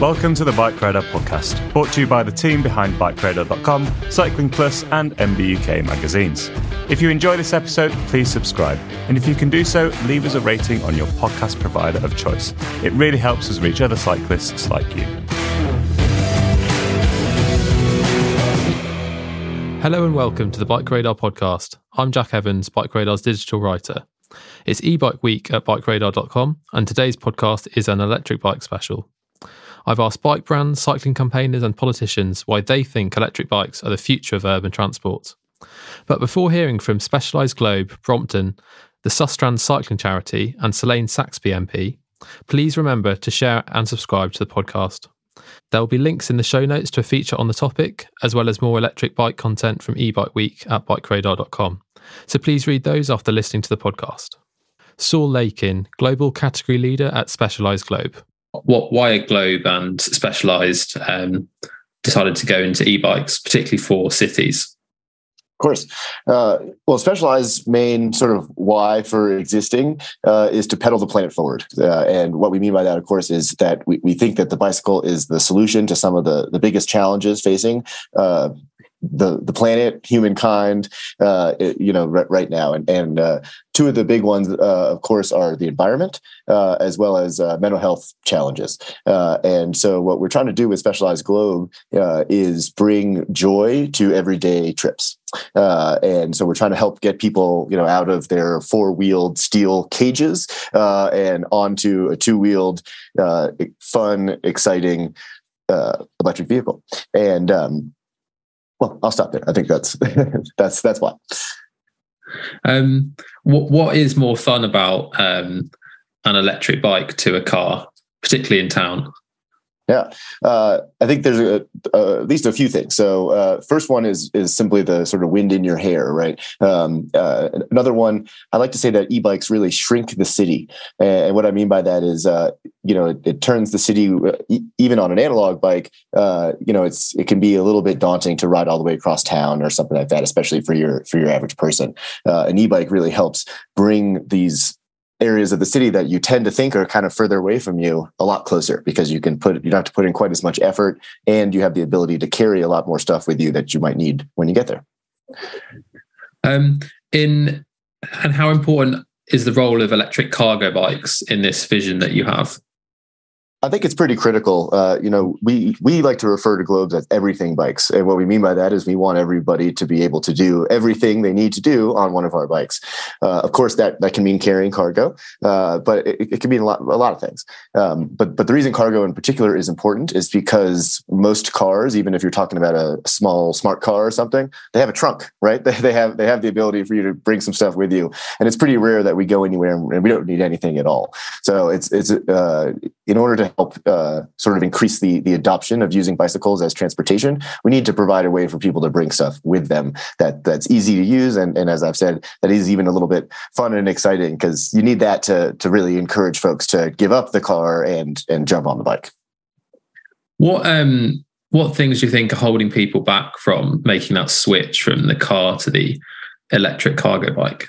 Welcome to the Bike Radar podcast, brought to you by the team behind BikeRadar.com, Cycling Plus, and MBUK magazines. If you enjoy this episode, please subscribe. And if you can do so, leave us a rating on your podcast provider of choice. It really helps us reach other cyclists like you. Hello and welcome to the Bike Radar podcast. I'm Jack Evans, Bike Radar's digital writer. It's e-bike week at bikeradar.com and today's podcast is an electric bike special. I've asked bike brands, cycling campaigners, and politicians why they think electric bikes are the future of urban transport. But before hearing from Specialized Globe, Brompton, the Sustrans Cycling Charity, and Selaine Saxby MP, please remember to share and subscribe to the podcast. There will be links in the show notes to a feature on the topic, as well as more electric bike content from eBike Week at bikeradar.com. So please read those after listening to the podcast. Saul Leiken, Global Category Leader at Specialized Globe what Wired Globe and Specialized um, decided to go into e-bikes, particularly for cities? Of course. Uh, well, Specialized main sort of why for existing uh, is to pedal the planet forward. Uh, and what we mean by that, of course, is that we, we think that the bicycle is the solution to some of the, the biggest challenges facing uh, the the planet, humankind, uh, you know, right, right, now. And and uh, two of the big ones, uh, of course, are the environment uh, as well as uh, mental health challenges. Uh, and so, what we're trying to do with Specialized Globe is bring joy to everyday trips. and so, we're trying to help get people, you know, out of their four-wheeled steel cages and onto a two-wheeled, fun, exciting electric vehicle. And um, well, I'll stop there. I think that's that's that's why. Um, what what is more fun about um, an electric bike to a car, particularly in town? Yeah, uh, I think there's a, at least a few things. So, uh, first one is is simply the sort of wind in your hair, right? Um, uh, another one, I like to say that e-bikes really shrink the city, and what I mean by that is, uh, you know, it, it, turns the city, uh, even on an analog bike, you know, it's it can be a little bit daunting to ride all the way across town or something like that, especially for your for your average person. an e-bike really helps bring these areas of the city that you tend to think are kind of further away from you a lot closer because you can put you don't have to put in quite as much effort and you have the ability to carry a lot more stuff with you that you might need when you get there. Um in and how important is the role of electric cargo bikes in this vision that you have I think it's pretty critical. Uh, you know, we we like to refer to globes as everything bikes, and what we mean by that is we want everybody to be able to do everything they need to do on one of our bikes. Uh, of course, that that can mean carrying cargo, uh, but it, it, can mean a lot a lot of things. Um, but but the reason cargo in particular is important is because most cars, even if you're talking about a small smart car or something, they have a trunk, right? They, they have they have the ability for you to bring some stuff with you, and it's pretty rare that we go anywhere and we don't need anything at all. So it's it's uh, in order to help uh, sort of increase the the adoption of using bicycles as transportation, we need to provide a way for people to bring stuff with them that that's easy to use and, and as I've said, that is even a little bit fun and exciting because you need that to to really encourage folks to give up the car and and jump on the bike. What um what things do you think are holding people back from making that switch from the car to the electric cargo bike?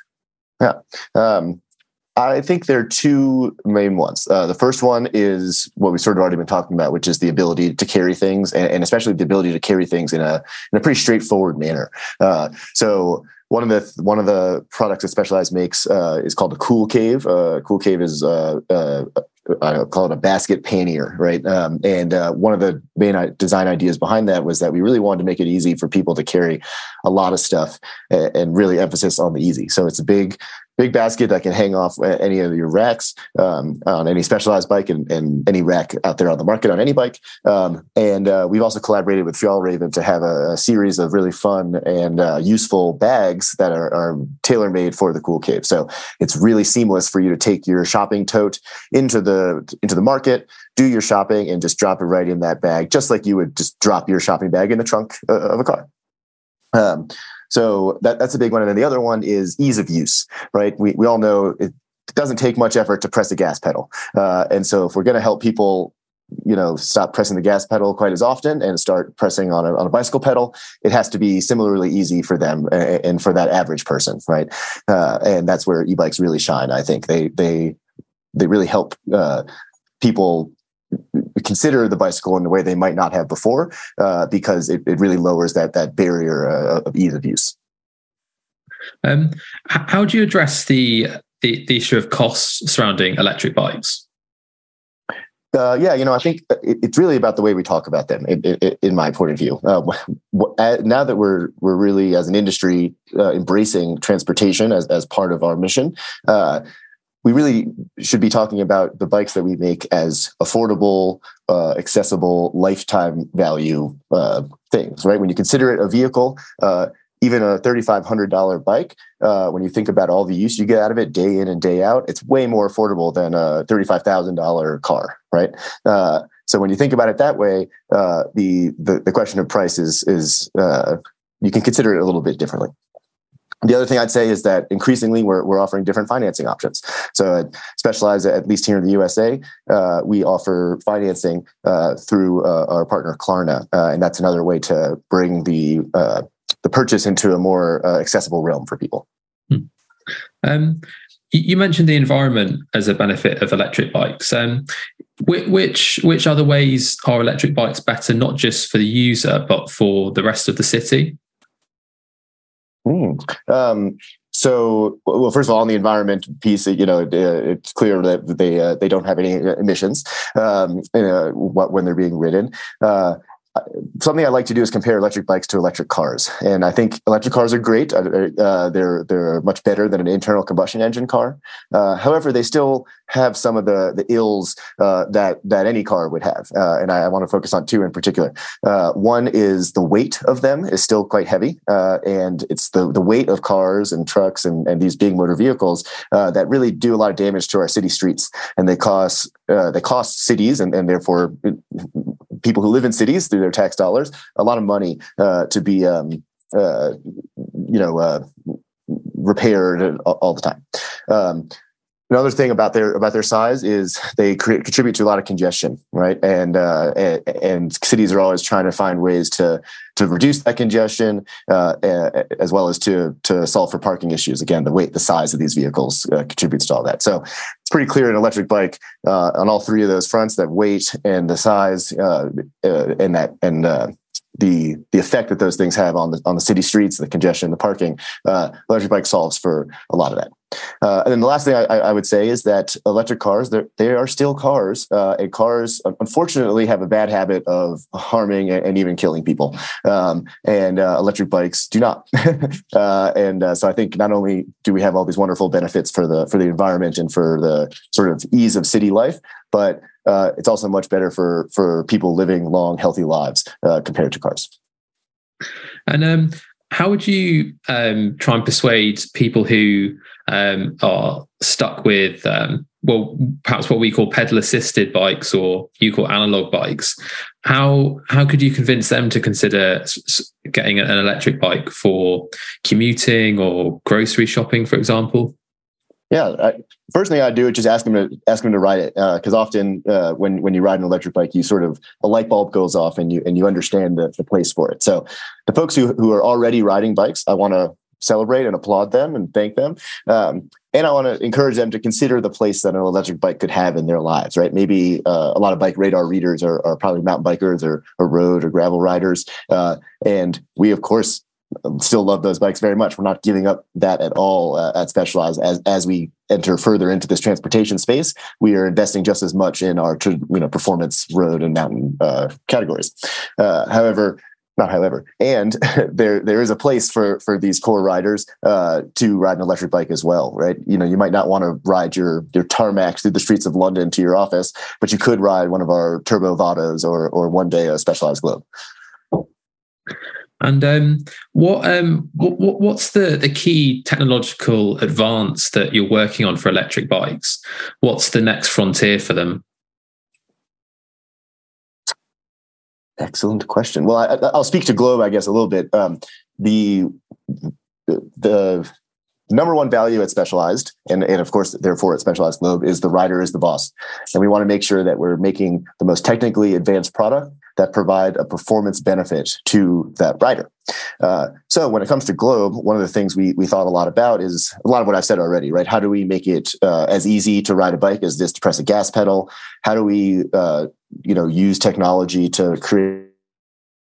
Yeah. Um, I think there are two main ones. Uh, the first one is what we've sort of already been talking about, which is the ability to carry things, and, and especially the ability to carry things in a in a pretty straightforward manner. Uh, so one of the one of the products that Specialized makes uh, is called a Coolcave. Uh, cool Cave is uh, uh, I call it a basket pannier, right? Um, and uh, one of the main design ideas behind that was that we really wanted to make it easy for people to carry a lot of stuff and, and really emphasis on the easy. So it's a big big basket that can hang off any of your racks um, on any specialized bike and, and, any rack out there on the market on any bike. Um, and uh, we've also collaborated with Fjallraven to have a, a, series of really fun and uh, useful bags that are, are tailor made for the Coolcave. So it's really seamless for you to take your shopping tote into the into the market, do your shopping, and just drop it right in that bag, just like you would just drop your shopping bag in the trunk uh, of a car. Um, so that, that's a big one. And then the other one is ease of use, right? We, we all know it doesn't take much effort to press the gas pedal. Uh, and so if we're going to help people you know stop pressing the gas pedal quite as often and start pressing on a, on a bicycle pedal it has to be similarly easy for them and for that average person right uh, and that's where e-bikes really shine i think they they they really help uh, people consider the bicycle in a way they might not have before uh, because it, it really lowers that that barrier uh, of ease of use. Um, how do you address the, the, the issue of costs surrounding electric bikes? Uh, yeah, you know, I think it, it's really about the way we talk about them. In, in, in my point of view, uh, now that we're we're really as an industry uh, embracing transportation as as part of our mission, uh, we really should be talking about the bikes that we make as affordable, uh, accessible, lifetime value uh, things, right? When you consider it a vehicle, uh, even a $3,500 bike, uh, when you think about all the use you get out of it day in and day out, it's way more affordable than a $35,000 car, right? Uh, so when you think about it that way, uh, the, the, the question of price is is you can consider it a little bit differently. The other thing I'd say is that increasingly we're, we're offering different financing options. So, at Specialized, at least here in the USA, uh, we offer financing uh, through uh, our partner Klarna, uh, and that's another way to bring the uh, the purchase into a more uh, accessible realm for people. Hmm. Um, you mentioned the environment as a benefit of electric bikes. Um, which which other ways are electric bikes better, not just for the user but for the rest of the city? Mm. Um, so, well, first of all, on the environment piece, you know, it's clear that they uh, they don't have any emissions um, uh, when they're being ridden. Uh, something I like to do is compare electric bikes to electric cars, and I think electric cars are great. Uh, uh they're they're much better than an internal combustion engine car. Uh, however, they still have some of the the ills uh, that that any car would have, uh, and I, I, want to focus on two in particular. Uh, one is the weight of them is still quite heavy, and it's the the weight of cars and trucks and, and these big motor vehicles that really do a lot of damage to our city streets, and they cause they cost cities and, and therefore people who live in cities through their tax dollars a lot of money uh, to be um, uh, you know uh, repaired all, the time. Um, another thing about their about their size is they create, contribute to a lot of congestion, right? And, uh, and, and cities are always trying to find ways to to reduce that congestion uh, as well as to to solve for parking issues. Again, the weight, the size of these vehicles uh, contributes to all that. So it's pretty clear an electric bike uh, on all three of those fronts that weight and the size uh, uh, and that and the the effect that those things have on the on the city streets, the congestion, the parking. Uh, electric bike solves for a lot of that. Uh, and then the last thing I, I, would say is that electric cars, they are still cars, uh, and cars unfortunately have a bad habit of harming and, and even killing people. Um, and uh, electric bikes do not. Uh, and uh, so I think not only do we have all these wonderful benefits for the for the environment and for the sort of ease of city life, but uh, it's also much better for for people living long, healthy lives compared to cars. And um, how would you um, try and persuade people who um, are stuck with, um, well, perhaps what we call pedal assisted bikes or you call analog bikes? How how could you convince them to consider getting an electric bike for commuting or grocery shopping, for example? Yeah, I, first thing I do is just ask them to ask them to ride it because uh, often uh, when when you ride an electric bike, you sort of a light bulb goes off and you and you understand the, the place for it. So the folks who who are already riding bikes, I want to celebrate and applaud them and thank them. Um, and I want to encourage them to consider the place that an electric bike could have in their lives, right? Maybe uh, a lot of bike radar readers are, are probably mountain bikers or, or road or gravel riders. Uh, and we, of course, still love those bikes very much. We're not giving up that at all uh, at Specialized. As as we enter further into this transportation space, we are investing just as much in our you know performance road and mountain uh, categories. Uh, however, not however, and there there is a place for for these core riders uh, to ride an electric bike as well, right? You know, you might not want to ride your your tarmac through the streets of London to your office, but you could ride one of our turbo Vados or or one day a specialized globe. And um, what, um, what what's the the key technological advance that you're working on for electric bikes? What's the next frontier for them? Excellent question. Well, I, will speak to Globe, I guess, a little bit. Um, the the number one value at Specialized, and, and of course, therefore at Specialized Globe, is the rider is the boss, and we want to make sure that we're making the most technically advanced product that provide a performance benefit to that rider. Uh, so when it comes to Globe, one of the things we we thought a lot about is a lot of what I've said already, right? How do we make it uh, as easy to ride a bike as this to press a gas pedal? How do we uh, you know use technology to create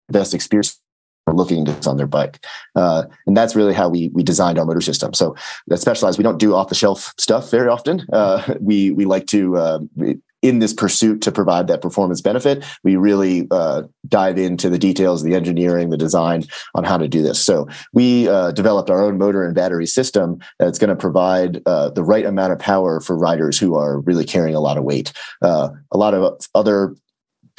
the best experience looking to on their bike uh, and that's really how we we designed our motor system so that specialized we don't do off the shelf stuff very often uh, we we like to uh, in this pursuit to provide that performance benefit, we really uh, dive into the details, the engineering, the design on how to do this. So we uh, developed our own motor and battery system that's going to provide uh, the right amount of power for riders who are really carrying a lot of weight. Uh, a lot of other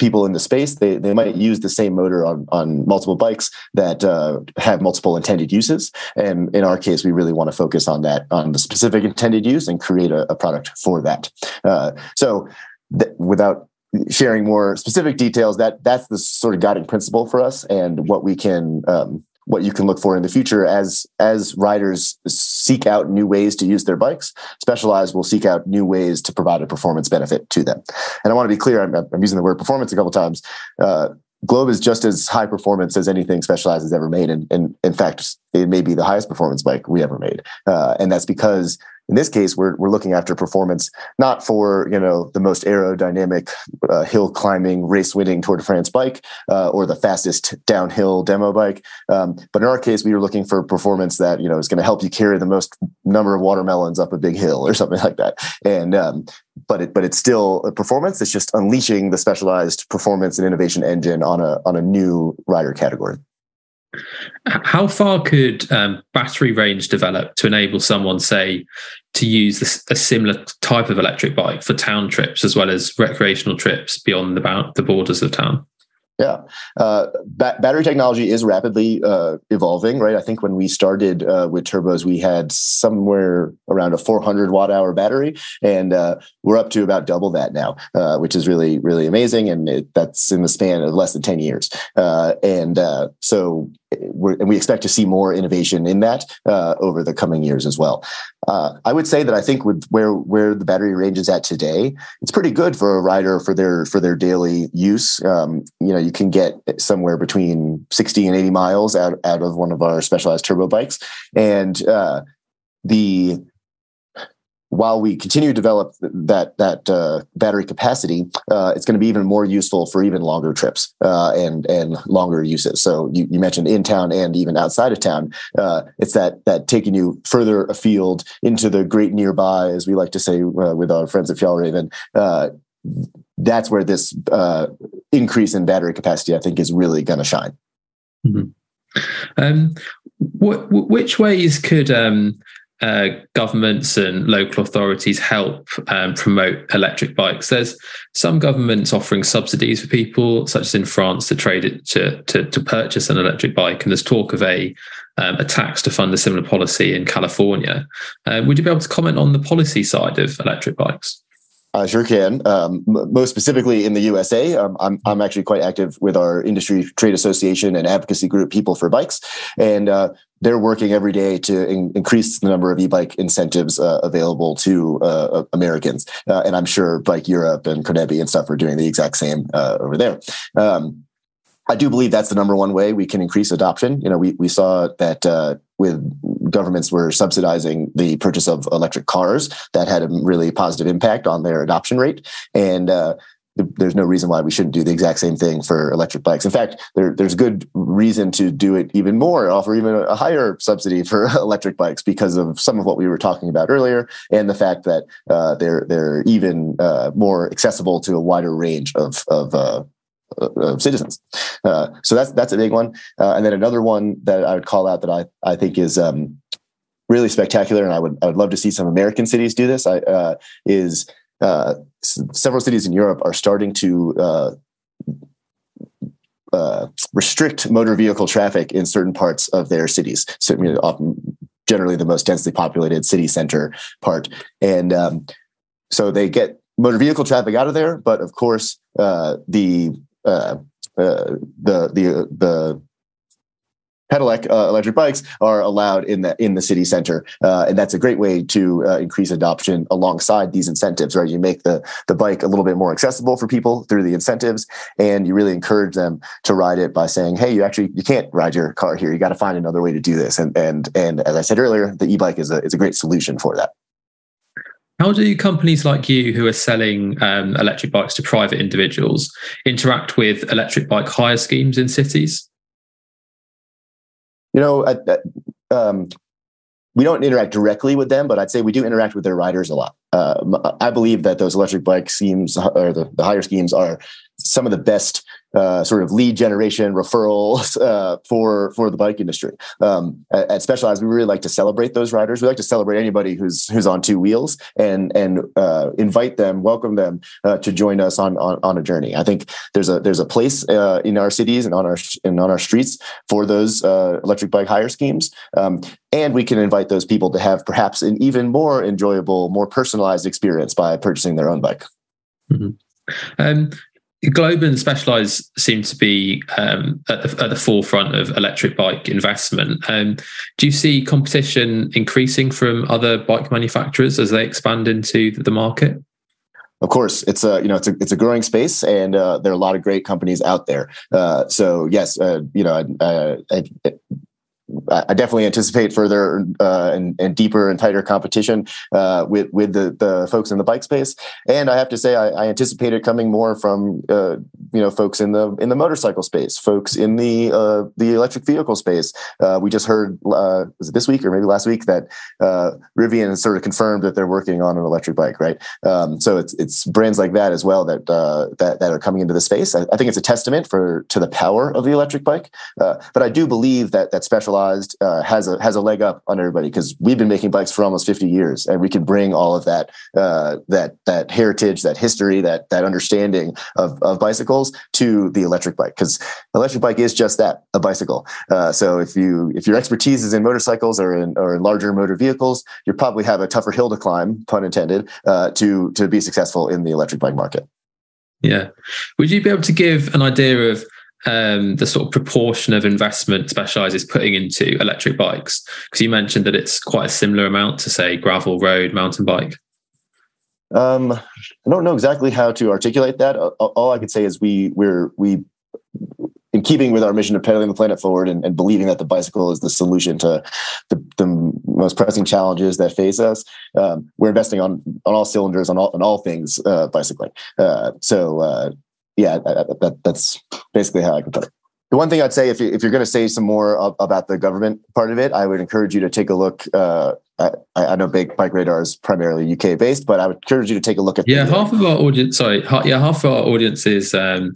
people in the space they, they might use the same motor on, on multiple bikes that uh, have multiple intended uses. And in our case we really want to focus on that on the specific intended use and create a, a product for that. Uh, so th- without sharing more specific details, that that's the sort of guiding principle for us and what we can um, what you can look for in the future as as riders seek out new ways to use their bikes specialized will seek out new ways to provide a performance benefit to them. And i want to be clear i'm, I'm using the word performance a couple times. Uh, globe is just as high performance as anything specialized has ever made and, and in fact it may be the highest performance bike we ever made. Uh, and that's because in this case, we're, we're looking after performance, not for, you know, the most aerodynamic uh, hill climbing, race winning Tour de France bike uh, or the fastest downhill demo bike. Um, but in our case, we were looking for performance that, you know, is going to help you carry the most number of watermelons up a big hill or something like that. And, um, but it, but it's still a performance. It's just unleashing the specialized performance and innovation engine on a, on a new rider category. How far could um, battery range develop to enable someone, say, to use a similar type of electric bike for town trips as well as recreational trips beyond the, the borders of town? Yeah, uh, ba- battery technology is rapidly uh, evolving, right? I think when we started uh, with turbos, we had somewhere around a 400 watt hour battery, and uh, we're up to about double that now, uh, which is really, really amazing. And it, that's in the span of less than 10 years. Uh, and so and we expect to see more innovation in that uh, over the coming years as well. Uh, I would say that I think with where where the battery range is at today, it's pretty good for a rider for their for their daily use. Um, you know, you can get somewhere between sixty and eighty miles out out of one of our specialized turbo bikes, and uh, the while we continue to develop that that uh, battery capacity, uh, it's going to be even more useful for even longer trips uh, and and longer uses. So you, you, mentioned in town and even outside of town. Uh, it's that that taking you further afield into the great nearby, as we like to say uh, with our friends at Fjallraven. Uh, that's where this increase in battery capacity, I think, is really going to shine. Mm-hmm. Um, which ways could um, uh, governments and local authorities help um, promote electric bikes. There's some governments offering subsidies for people, such as in France, to trade it to, to, to purchase an electric bike. And there's talk of a um, a tax to fund a similar policy in California. Uh, would you be able to comment on the policy side of electric bikes? I sure can. Um, most specifically in the USA, um, I'm, I'm actually quite active with our industry trade association and advocacy group, People for Bikes. And uh, they're working every day to in- increase the number of e-bike incentives uh, available to uh, Americans, uh, and I'm sure Bike Europe and CONEBI and stuff are doing the exact same uh, over there. Um, I do believe that's the number one way we can increase adoption. You know, we we saw that uh, with governments were subsidizing the purchase of electric cars, that had a really positive impact on their adoption rate, and uh, there's no reason why we shouldn't do the exact same thing for electric bikes. In fact, there, there's good reason to do it even more, offer even a higher subsidy for electric bikes because of some of what we were talking about earlier, and the fact that uh, they're they're even uh, more accessible to a wider range of of uh, of citizens. Uh, so that's that's a big one. Uh, and then another one that I would call out that I I think is um, really spectacular, and I would I would love to see some American cities do this. I, uh, is uh, several cities in Europe are starting to uh, uh, restrict motor vehicle traffic in certain parts of their cities. So, often, generally the most densely populated city center part, and um, so they get motor vehicle traffic out of there. But of course, uh, the uh, uh, the the the pedelec uh, electric bikes are allowed in the in the city center, uh, and that's a great way to uh, increase adoption alongside these incentives. Right, you make the the bike a little bit more accessible for people through the incentives, and you really encourage them to ride it by saying, "Hey, you actually you can't ride your car here. You got to find another way to do this." And and and as I said earlier, the e-bike is a is a great solution for that. How do companies like you who are selling um, electric bikes to private individuals interact with electric bike hire schemes in cities? You know, I, um, we don't interact directly with them, but I'd say we do interact with their riders a lot. Uh, I believe that those electric bike schemes or the, the hire schemes are some of the best uh, sort of lead generation referrals uh, for for the bike industry. Um, at, Specialized, we really like to celebrate those riders. We like to celebrate anybody who's who's on two wheels and and uh, invite them, welcome them uh, to join us on, on, on a journey. I think there's a there's a place uh, in our cities and on our and on our streets for those uh, electric bike hire schemes, um, and we can invite those people to have perhaps an even more enjoyable, more personalized experience by purchasing their own bike. Mm-hmm. Um, Globe and Specialized seem to be um, at, the, at, the, forefront of electric bike investment. Um, do you see competition increasing from other bike manufacturers as they expand into the market? Of course, it's a you know it's a it's a growing space, and uh, there are a lot of great companies out there. Uh, so yes, uh, you know, I, I, I definitely anticipate further uh, and, and, deeper and tighter competition uh, with with the, the folks in the bike space. And I have to say, I, I anticipate it coming more from uh, you know folks in the in the motorcycle space, folks in the uh, the electric vehicle space. Uh, we just heard uh, was it this week or maybe last week that Rivian has sort of confirmed that they're working on an electric bike, right? Um, so it's it's brands like that as well that that that are coming into the space. I, I, think it's a testament for to the power of the electric bike. but I do believe that that specialized uh, has a has a leg up on everybody because we've been making bikes for almost 50 years, and we can bring all of that uh, that that heritage, that history, that that understanding of, of bicycles to the electric bike because electric bike is just that a bicycle. Uh, so if you if your expertise is in motorcycles or in or in larger motor vehicles, you probably have a tougher hill to climb, pun intended, uh, to to be successful in the electric bike market. Yeah, would you be able to give an idea of um, the sort of proportion of investment Specialized is putting into electric bikes? Because you mentioned that it's quite a similar amount to say gravel road mountain bike. Um, I don't know exactly how to articulate that. All I could say is we we're we in keeping with our mission of pedaling the planet forward and, and believing that the bicycle is the solution to the, the most pressing challenges that face us, um, we're investing on on all cylinders on all on all things uh, bicycling. Uh, so uh, yeah, that, that, that's basically how I can put it. The one thing I'd say, if, you, if you're going to say some more about the government part of it, I would encourage you to take a look. Uh, I, I, know Big Bike Radar is primarily UK based, but I would encourage you to take a look at. Yeah, the, half of our audience. Sorry, yeah, half of our audience is um,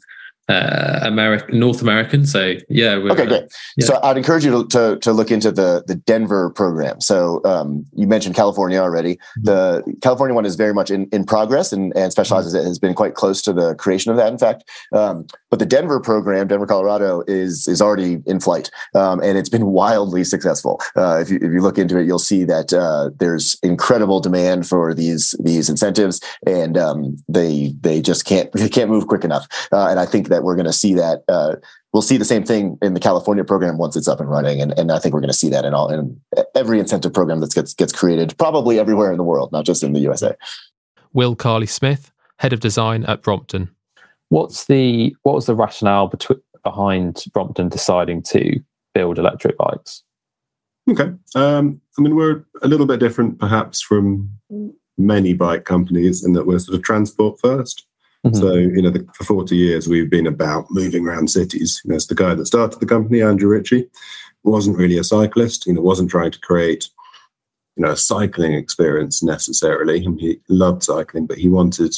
uh, American, North American. So yeah. Okay, great. Yeah. So I'd encourage you to, to, to look into the the Denver program. So um, you mentioned California already. Mm-hmm. The California one is very much in, in progress and, and specializes mm-hmm. has been quite close to the creation of that. In fact, um, but the Denver program, Denver, Colorado, is is already in flight, um, and it's been wildly successful. Uh, if you if you look into it, you'll see that uh, there's incredible demand for these these incentives, and um, they they just can't they can't move quick enough. Uh, and I think that that we're going to see that uh, we'll see the same thing in the California program once it's up and running, and, and I think we're going to see that in all in every incentive program that gets gets created, probably everywhere in the world, not just in the USA. Will Carley Smith, head of design at Brompton. What's the what was the rationale between, behind Brompton deciding to build electric bikes? Okay, um, I mean we're a little bit different, perhaps, from many bike companies in that we're sort of transport 1st mm-hmm. So, you know, the, for 40 years, we've been about moving around cities. You know, it's the guy that started the company, Andrew Ritchie, wasn't really a cyclist, you know, wasn't trying to create, you know, a cycling experience necessarily. Mean, he loved cycling, but he wanted,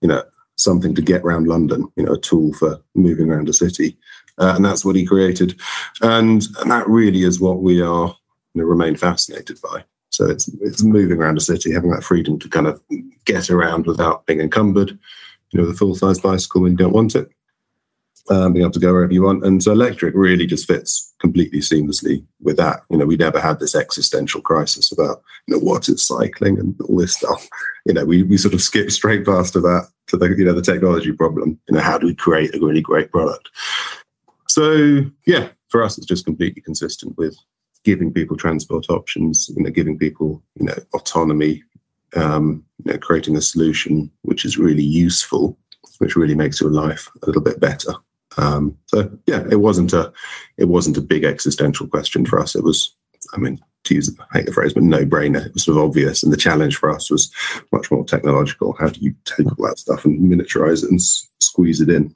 you know, something to get around London, you know, a tool for moving around a city. Uh, and that's what he created. And, and that really is what we are, you know, remain fascinated by. So it's it's moving around a city, having that freedom to kind of get around without being encumbered. You know, the full size bicycle when you don't want it, um, being able to go wherever you want. And so electric really just fits completely seamlessly with that. You know, we never had this existential crisis about you know what is cycling and all this stuff. You know, we we sort of skip straight past to that to the you know the technology problem. You know, how do we create a really great product? So yeah, for us, it's just completely consistent with giving people transport options, you know, giving people, you know, autonomy, um, you know, creating a solution which is really useful, which really makes your life a little bit better. Um, so yeah, it wasn't a it wasn't a big existential question for us. It was, I mean, to use I hate the phrase, but no brainer. It was sort of obvious, and the challenge for us was much more technological. How do you take all that stuff and miniaturize it and s- squeeze it in?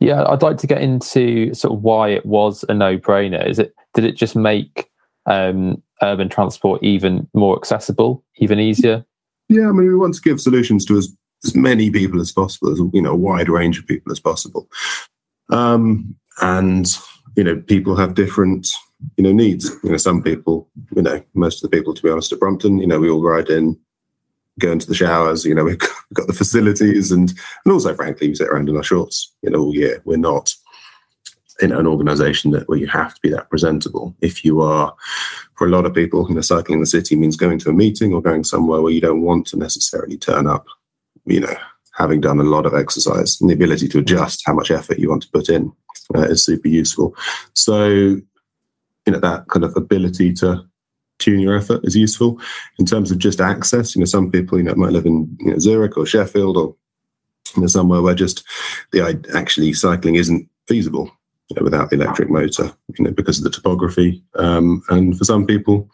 Yeah, I'd like to get into sort of why it was a no-brainer. Is it did it just make um, urban transport even more accessible, even easier? Yeah, I mean, we want to give solutions to as, as many people as possible, as you know, a wide range of people as possible. Um, and you know, people have different you know needs. You know, some people, you know, most of the people, to be honest, at Brompton, you know, we all ride in go into the showers. You know, we've got the facilities, and and also, frankly, we sit around in our shorts. You know, all year. We're not in an organisation that where you have to be that presentable. If you are, for a lot of people, you know, cycling in the city means going to a meeting or going somewhere where you don't want to necessarily turn up. You know, having done a lot of exercise and the ability to adjust how much effort you want to put in uh, is super useful. So, you know, that kind of ability to tune your effort is useful in terms of just access. You know, some people, you know, might live in you know, Zurich or Sheffield or you know, somewhere where just the actually cycling isn't feasible you know, without the electric motor, you know, because of the topography. Um, and for some people,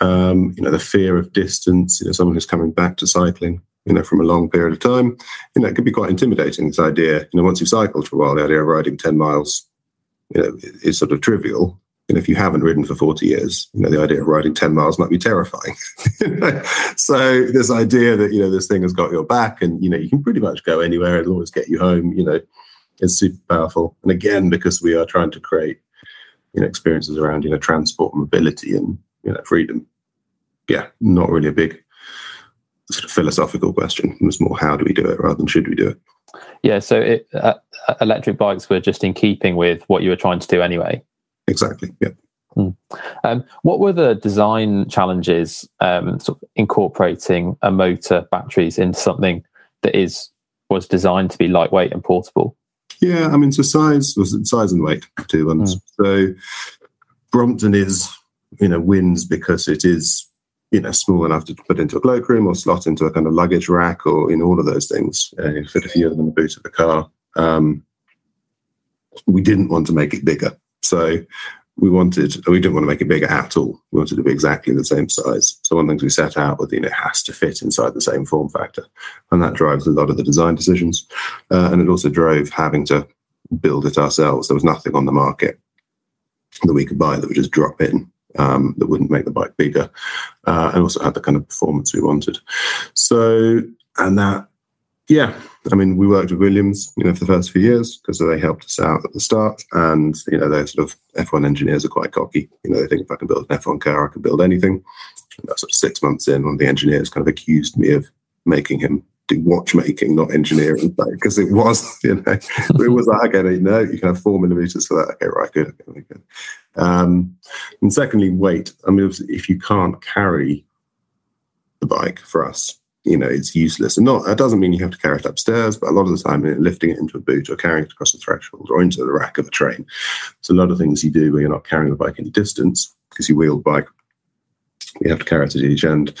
um, you know, the fear of distance, you know, someone who's coming back to cycling, you know, from a long period of time, you know, it can be quite intimidating. This idea, you know, once you've cycled for a while, the idea of riding 10 miles, you know, is sort of trivial. And if you haven't ridden for 40 years, you know, the idea of riding 10 miles might be terrifying. so this idea that, you know, this thing has got your back and, you know, you can pretty much go anywhere, it'll always get you home, you know, is super powerful. And again, because we are trying to create, you know, experiences around, you know, transport, mobility and, you know, freedom. Yeah, not really a big sort of philosophical question. It was more how do we do it rather than should we do it. Yeah, so it, uh, electric bikes were just in keeping with what you were trying to do anyway. Exactly. Yeah. Hmm. Um, what were the design challenges um, sort of incorporating a motor batteries into something that is was designed to be lightweight and portable? Yeah, I mean, so size was size and weight, two ones. Mm. So Brompton is, you know, wins because it is, you know, small enough to put into a cloakroom or slot into a kind of luggage rack or in all of those things. Uh, fit a few of them in the boot of the car. Um, we didn't want to make it bigger. So we wanted, we didn't want to make it bigger at all. We wanted it to be exactly the same size. So one of the things we set out with, you know, it has to fit inside the same form factor. And that drives a lot of the design decisions. Uh, and it also drove having to build it ourselves. There was nothing on the market that we could buy that would just drop in. Um, that wouldn't make the bike bigger, uh, and also had the kind of performance we wanted. So, and that yeah, I mean, we worked with Williams, you know, for the first few years because they helped us out at the start, and you know, they're sort of F1 engineers are quite cocky. You know, they think if I can build an F1 car, I can build anything. And sort of six months in, one of the engineers kind of accused me of making him do watchmaking, not engineering, because it was, you know, it was like, okay, no, you can have four millimeters for that. Okay, right, good, okay, good. Um, and secondly, weight. I mean, if you can't carry the bike for us, you know, it's useless. And not, that doesn't mean you have to carry it upstairs, but a lot of the time, lifting it into a boot or carrying it across the threshold or into the rack of a train. So a lot of things you do where you're not carrying the bike any distance because you wheel the bike, you have to carry it at each end.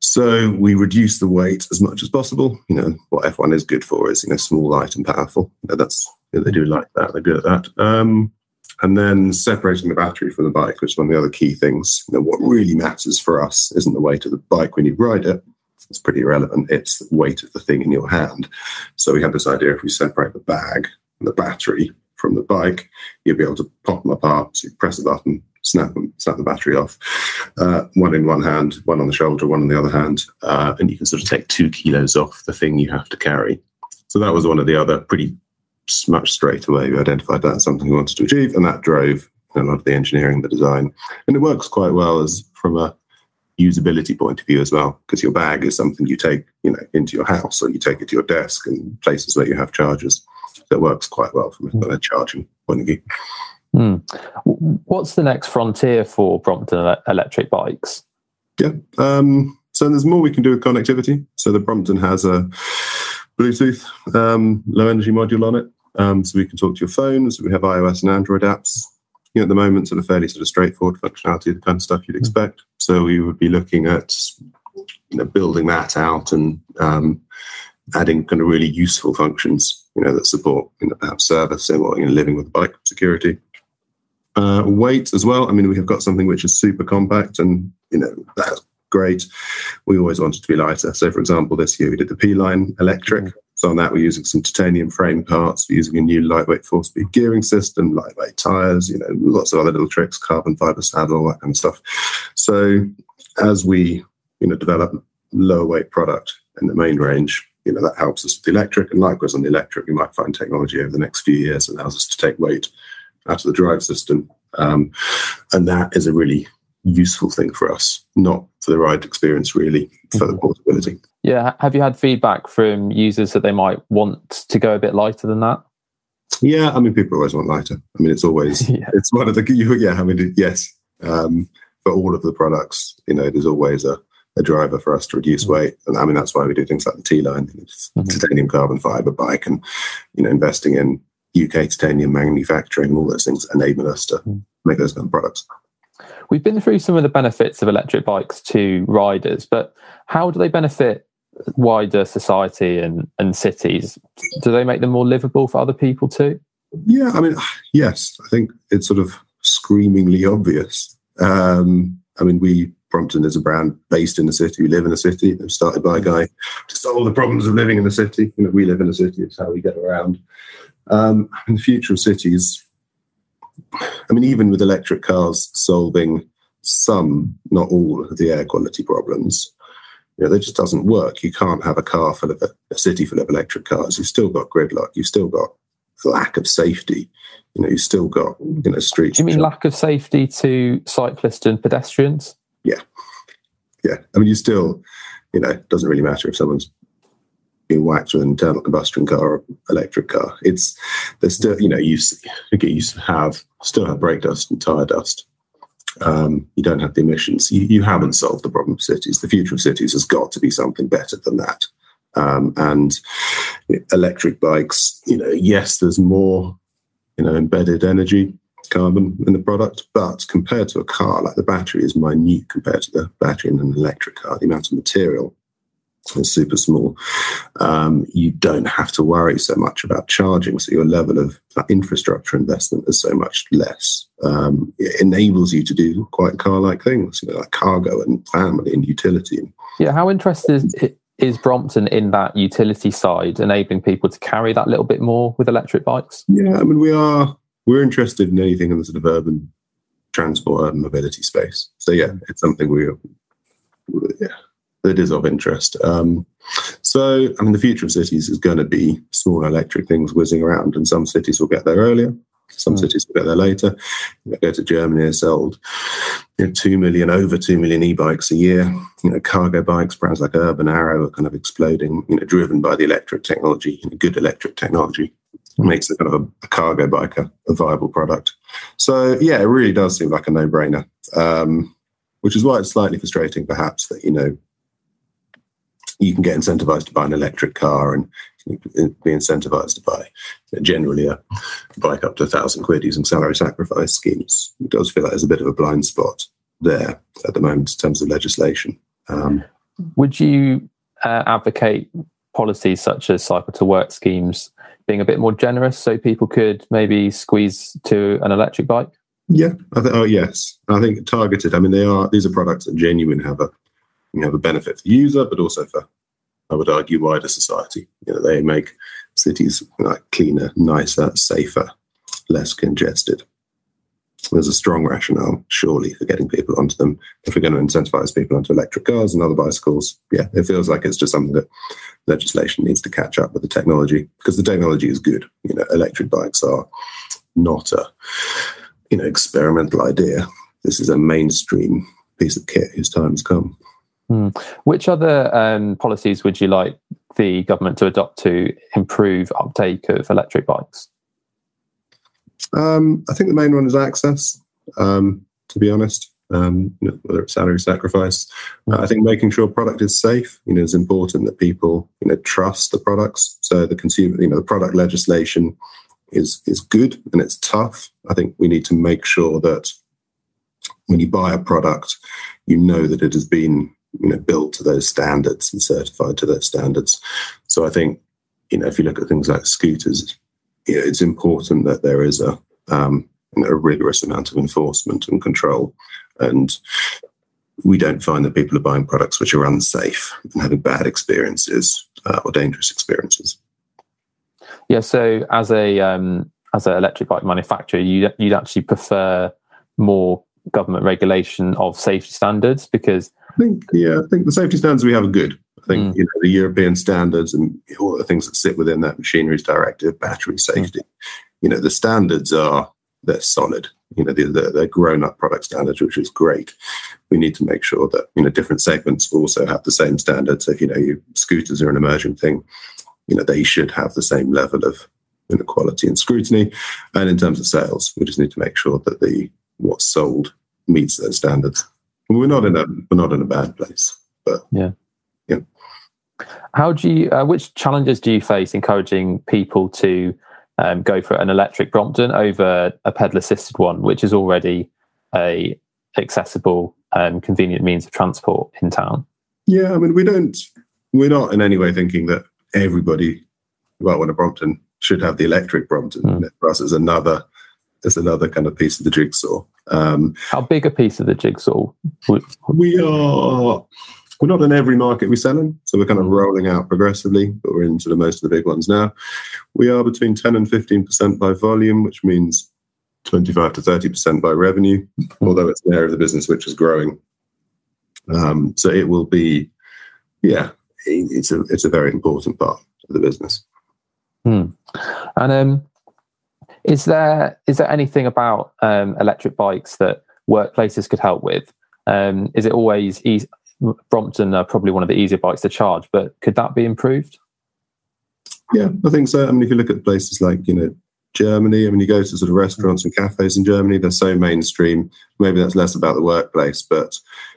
So we reduce the weight as much as possible. You know, what F1 is good for is, you know, small, light and powerful. That's, they do like that. They're good at that. Um, and then separating the battery from the bike, which is one of the other key things. You know, what really matters for us isn't the weight of the bike when you ride it, it's pretty irrelevant. It's the weight of the thing in your hand. So we had this idea if we separate the bag and the battery from the bike, you'll be able to pop them apart. So you press a button, snap them, snap the battery off. Uh, one in one hand, one on the shoulder, one on the other hand, uh, and you can sort of take two kilos off the thing you have to carry. So that was one of the other pretty much straight away. We identified that as something we wanted to achieve, and that drove a lot of the engineering, the design, and it works quite well as from a usability point of view as well, because your bag is something you take, you know, into your house or you take it to your desk and places where you have chargers. So it works quite well from a, charging point of view. Hmm. What's the next frontier for Brompton electric bikes? Yeah, um, so there's more we can do with connectivity. So the Brompton has a Bluetooth um, low energy module on it, um, so we can talk to your phones. We have iOS and Android apps you know, at the moment, sort of fairly sort of straightforward functionality, the kind of stuff you'd hmm. expect. So we would be looking at you know building that out and um, adding kind of really useful functions, you know, that support you know perhaps servicing or you know living with bike security. Uh, weight as well. I mean, we have got something which is super compact, and you know that's great. We always wanted to be lighter. So, for example, this year we did the P line electric. So on that, we're using some titanium frame parts. We're using a new lightweight four-speed gearing system, lightweight tires. You know, lots of other little tricks, carbon fiber saddle, that kind of stuff. So as we, you know, develop lower weight product in the main range, you know, that helps us with the electric. And likewise on the electric, we might find technology over the next few years that allows us to take weight out of the drive system. Um, and that is a really useful thing for us, not for the ride experience, really, for the mm-hmm. portability. Yeah. Have you had feedback from users that they might want to go a bit lighter than that? Yeah, I mean, people always want lighter. I mean, it's always yeah. it's one of the yeah. I mean, yes, um, for all of the products, you know, there's always a, a driver for us to reduce mm-hmm. weight, and I mean that's why we do things like the T line, mm-hmm. titanium carbon fiber bike, and you know, investing in UK titanium manufacturing, all those things enable us to mm-hmm. make those kind of products. We've been through some of the benefits of electric bikes to riders, but how do they benefit wider society and, and cities? Do they make them more livable for other people too? Yeah, I mean, yes, I think it's sort of screamingly obvious. Um, I mean, we Brompton is a brand based in the city. We live in the city. It was started by a guy to solve the problems of living in the city. You know, we live in the city. It's how we get around. Um, the future of cities, I mean, even with electric cars solving some, not all, of the air quality problems, you know, that just doesn't work. You can't have a car full of a, city full of electric cars. You've still got gridlock. You've still got lack of safety. You know, you've still got you know streets. Do you mean lack of safety to cyclists and pedestrians? Yeah, yeah. I mean, you still, you know, it doesn't really matter if someone's being whacked with an internal combustion car or electric car. It's there's still, you know, you you have still have brake dust and tire dust um, you don't have the emissions. You, you, haven't solved the problem of cities. The future of cities has got to be something better than that. Um, and electric bikes, you know, yes, there's more, you know, embedded energy carbon in the product, but compared to a car, like the battery is minute compared to the battery in an electric car. The amount of material is super small. Um, you don't have to worry so much about charging, so your level of infrastructure investment is so much less. Um, it enables you to do quite car-like things, you know, like cargo and family and utility. Yeah, how interested is, is Brompton in that utility side, enabling people to carry that little bit more with electric bikes? Yeah, I mean, we are we're interested in anything in the sort of urban transport, urban mobility space. So yeah, it's something we yeah that is of interest. Um, so, I mean, the future of cities is going to be small electric things whizzing around, and some cities will get there earlier. Some mm. cities will get there later. You go to Germany, they sold you know, two million, over two million e-bikes a year. You know, cargo bikes, brands like Urban Arrow are kind of exploding. You know, driven by the electric technology, you know, good electric technology makes it kind of a, a cargo bike a, a, viable product. So, yeah, it really does seem like a no-brainer. Um, which is why it's slightly frustrating, perhaps, that you know you can get incentivized to buy an electric car and be incentivized to buy generally a bike up to a thousand quid using salary sacrifice schemes. It does feel like there's a bit of a blind spot there at the moment in terms of legislation. Um, Would you uh, advocate policies such as cycle to work schemes being a bit more generous so people could maybe squeeze to an electric bike? Yeah, I think. Oh, yes. I think targeted. I mean, they are. These are products that genuinely have a you have a benefit for the user, but also for, I would argue, wider society. You know, they make cities like cleaner, nicer, safer, less congested. There's a strong rationale, surely, for getting people onto them. If we're going to incentivize people onto electric cars and other bicycles, yeah, it feels like it's just something that legislation needs to catch up with the technology because the technology is good. You know, electric bikes are not a you know experimental idea. This is a mainstream piece of kit whose time has come. Hmm. Which other um, policies would you like the government to adopt to improve uptake of electric bikes? Um, I think the main one is access. Um, to be honest, um, you know, whether it's salary sacrifice, uh, I think making sure product is safe. You know, is important that people you know trust the products. So the consumer, you know, the product legislation is is good and it's tough. I think we need to make sure that when you buy a product, you know that it has been you know built to those standards and certified to those standards. So I think you know if you look at things like scooters, you know, it's important that there is a um, a rigorous amount of enforcement and control, and we don't find that people are buying products which are unsafe and having bad experiences uh, or dangerous experiences. Yeah. So as a um, as an electric bike manufacturer, you you'd actually prefer more government regulation of safety standards because I think yeah, I think the safety standards we have are good. I think mm. you know the European standards and all the things that sit within that machineries directive, battery mm. safety. Mm. You know the standards are they're solid. You know they're, they're grown up product standards, which is great. We need to make sure that you know different segments also have the same standards. So If you know you, scooters are an emerging thing, you know they should have the same level of inequality and scrutiny. And in terms of sales, we just need to make sure that the what's sold meets those standards. We're not in a we're not in a bad place, but yeah, yeah. How do you? Uh, which challenges do you face encouraging people to um, go for an electric Brompton over a pedal assisted one, which is already a accessible and convenient means of transport in town? Yeah, I mean, we don't. We're not in any way thinking that everybody who might want a Brompton should have the electric Brompton. Mm. For us, it's another it's another kind of piece of the jigsaw. Um, How big a piece of the jigsaw? We are. We're not in every market we sell in, so we're kind of rolling out progressively, but we're into the most of the big ones now. We are between 10 and 15% by volume, which means 25 to 30% by revenue, although it's an area of the business which is growing. Um, so it will be, yeah, it's a it's a very important part of the business. Hmm. And um, is there is there anything about um, electric bikes that workplaces could help with? Um, is it always easy? Brompton are probably one of the easier bikes to charge, but could that be improved? Yeah, I think so. I mean, if you look at places like you know Germany, I mean, you go to sort of restaurants and cafes in Germany, they're so mainstream. Maybe that's less about the workplace, but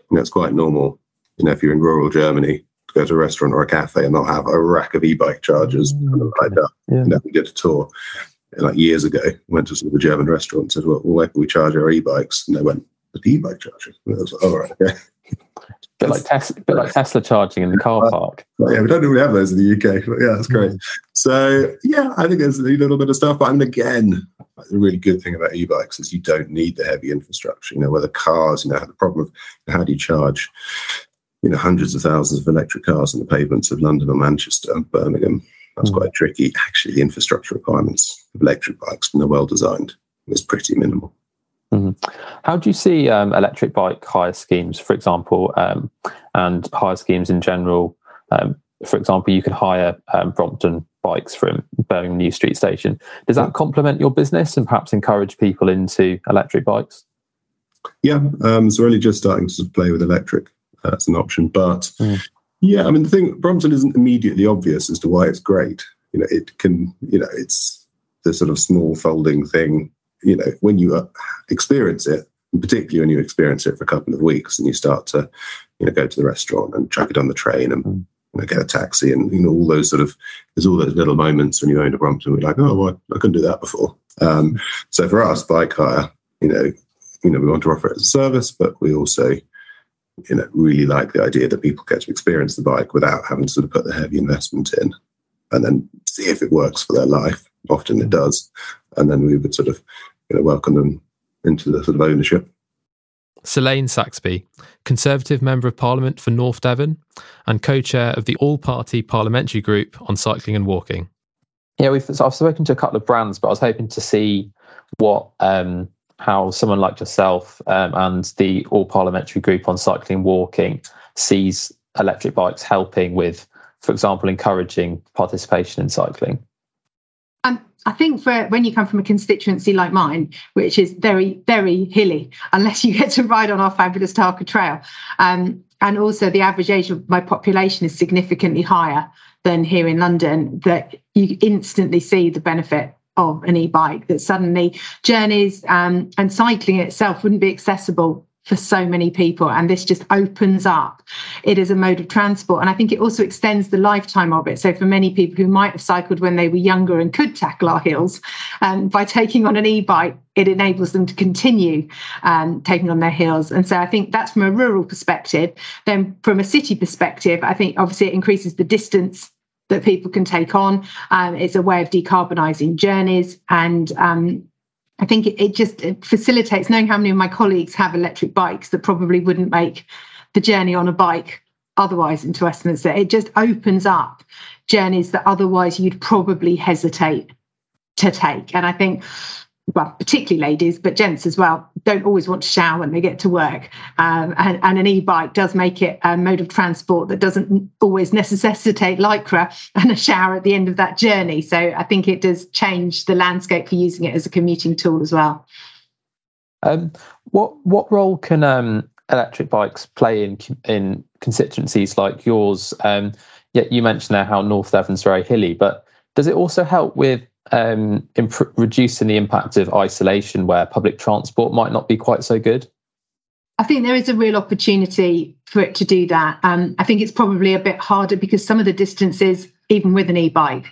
you know, it's quite normal. You know, if you're in rural Germany, to go to a restaurant or a cafe and they'll have a rack of e-bike chargers mm, kind of lined up. Yeah. You know, we did a tour like years ago, went to sort of a German restaurant and said, well, where can we charge our e-bikes? And they went, the e-bike charger. And I was like, all right, okay. Bit like, Tesla, bit like Tesla charging in the car park. yeah, we don't really have those in the UK, but yeah, that's great. Mm. So yeah, I think there's a little bit of stuff. But I mean, again, the really good thing about e-bikes is you don't need the heavy infrastructure. You know, where the cars, you know, have the problem of how do you charge, you know, hundreds of thousands of electric cars on the pavements of London or Manchester, or Birmingham. That's mm. quite tricky. Actually, the infrastructure requirements of electric bikes, when they're well designed, is pretty minimal. Mm-hmm. How do you see um, electric bike hire schemes, for example, um, and hire schemes in general? Um, for example, you can hire um, Brompton bikes from Birmingham New Street Station. Does that complement your business and perhaps encourage people into electric bikes? Yeah, um, so really just starting to play with electric uh, as an option. But mm. Yeah, I mean, the thing, Brompton isn't immediately obvious as to why it's great. You know, it can, you know, it's the sort of small folding thing you know, when you uh, experience it, particularly when you experience it for a couple of weeks and you start to, you know, go to the restaurant and chuck it on the train and, mm. you know, get a taxi, and you know all those sort of there's all those little moments when you own a Brompton. We're like, oh, well, I couldn't do that before. Um, so for us, bike hire, you know, you know, we want to offer it as a service, but we also, you know, really like the idea that people get to experience the bike without having to sort of put the heavy investment in, and then see if it works for their life. Often it does, and then we would sort of, you know, welcome them into the sort of ownership. Selaine Saxby, Conservative Member of Parliament for North Devon and co chair of the All Party Parliamentary Group on Cycling and Walking. Yeah, we've, so I've spoken to a couple of brands, but I was hoping to see what um, how someone like yourself um, and the All Parliamentary Group on Cycling and Walking sees electric bikes helping with, for example, encouraging participation in cycling. Um, I think for when you come from a constituency like mine, which is very, very hilly, unless you get to ride on our fabulous Tarka Trail, um, and also the average age of my population is significantly higher than here in London, that you instantly see the benefit of an e-bike. That suddenly journeys um, and cycling itself wouldn't be accessible for so many people. And this just opens up. It as a mode of transport and i think it also extends the lifetime of it. So for many people who might have cycled when they were younger and could tackle our hills um, by taking on an e-bike it enables them to continue um, taking on their hills. And so i think that's from a rural perspective. Then from a city perspective i think obviously it increases the distance that people can take on um, it's a way of decarbonising journeys and um, I think it, it just it facilitates knowing how many of my colleagues have electric bikes that probably wouldn't make the journey on a bike otherwise into Westminster. It just opens up journeys that otherwise you'd probably hesitate to take. And I think well, particularly ladies, but gents as well, don't always want to shower when they get to work. Um, and, and, an e bike does make it a mode of transport that doesn't always necessitate lycra and a shower at the end of that journey. So I think it does change the landscape for using it as a commuting tool as well. Um, what what role can um, electric bikes play in in constituencies like yours? Um, you mentioned there how North Devon's very hilly, but does it also help with um, imp- reducing the impact of isolation where public transport might not be quite so good? I think there is a real opportunity for it to do that. Um, I think it's probably a bit harder because some of the distances, even with an e-bike,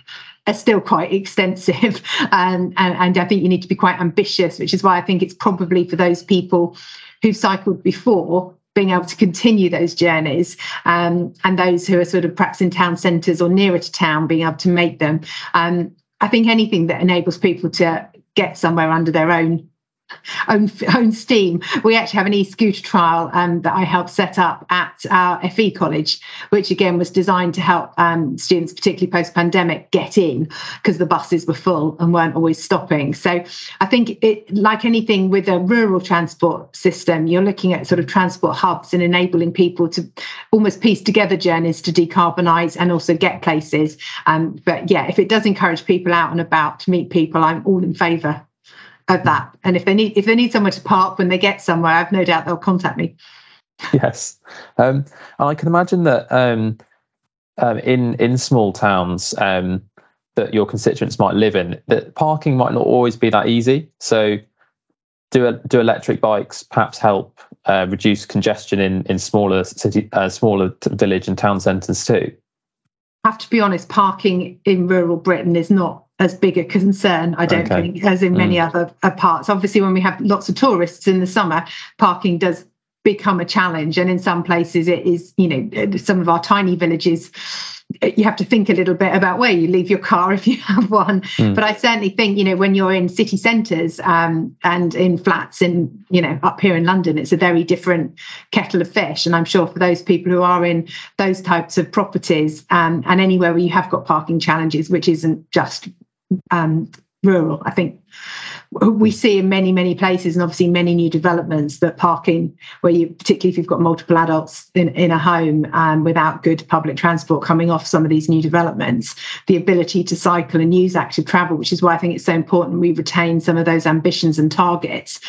are still quite extensive, um, and, and I think you need to be quite ambitious, which is why I think it's probably for those people who've cycled before being able to continue those journeys um, and those who are sort of perhaps in town centres or nearer to town being able to make them um, I think anything that enables people to get somewhere under their own own, own steam. We actually have an e-scooter trial um, that I helped set up at our FE college, which again was designed to help um, students, particularly post-pandemic, get in because the buses were full and weren't always stopping. So I think it, like anything with a rural transport system, you're looking at sort of transport hubs and enabling people to almost piece together journeys to decarbonise and also get places. Um, but yeah, if it does encourage people out and about to meet people, I'm all in favour of that. And if they need if they need somewhere to park when they get somewhere, I've no doubt they'll contact me. Yes, um, and I can imagine that um, um, in in small towns um, that your constituents might live in, that parking might not always be that easy. So, do do electric bikes perhaps help uh, reduce congestion in in smaller city, uh, smaller village and town centres too? I have to be honest, parking in rural Britain is not as big a concern, I don't okay. think, as in many mm. other uh, parts. Obviously, when we have lots of tourists in the summer, parking does become a challenge. And in some places, it is, you know, some of our tiny villages, you have to think a little bit about where you leave your car if you have one. Mm. But I certainly think, you know, when you're in city centres um, and in flats in, you know, up here in London, it's a very different kettle of fish. And I'm sure for those people who are in those types of properties um, and anywhere where you have got parking challenges, which isn't just um, rural. I think we see in many, many places, and obviously many new developments, that parking, where you, particularly if you've got multiple adults in, in a home um, without good public transport coming off some of these new developments, the ability to cycle and use active travel, which is why I think it's so important we retain some of those ambitions and targets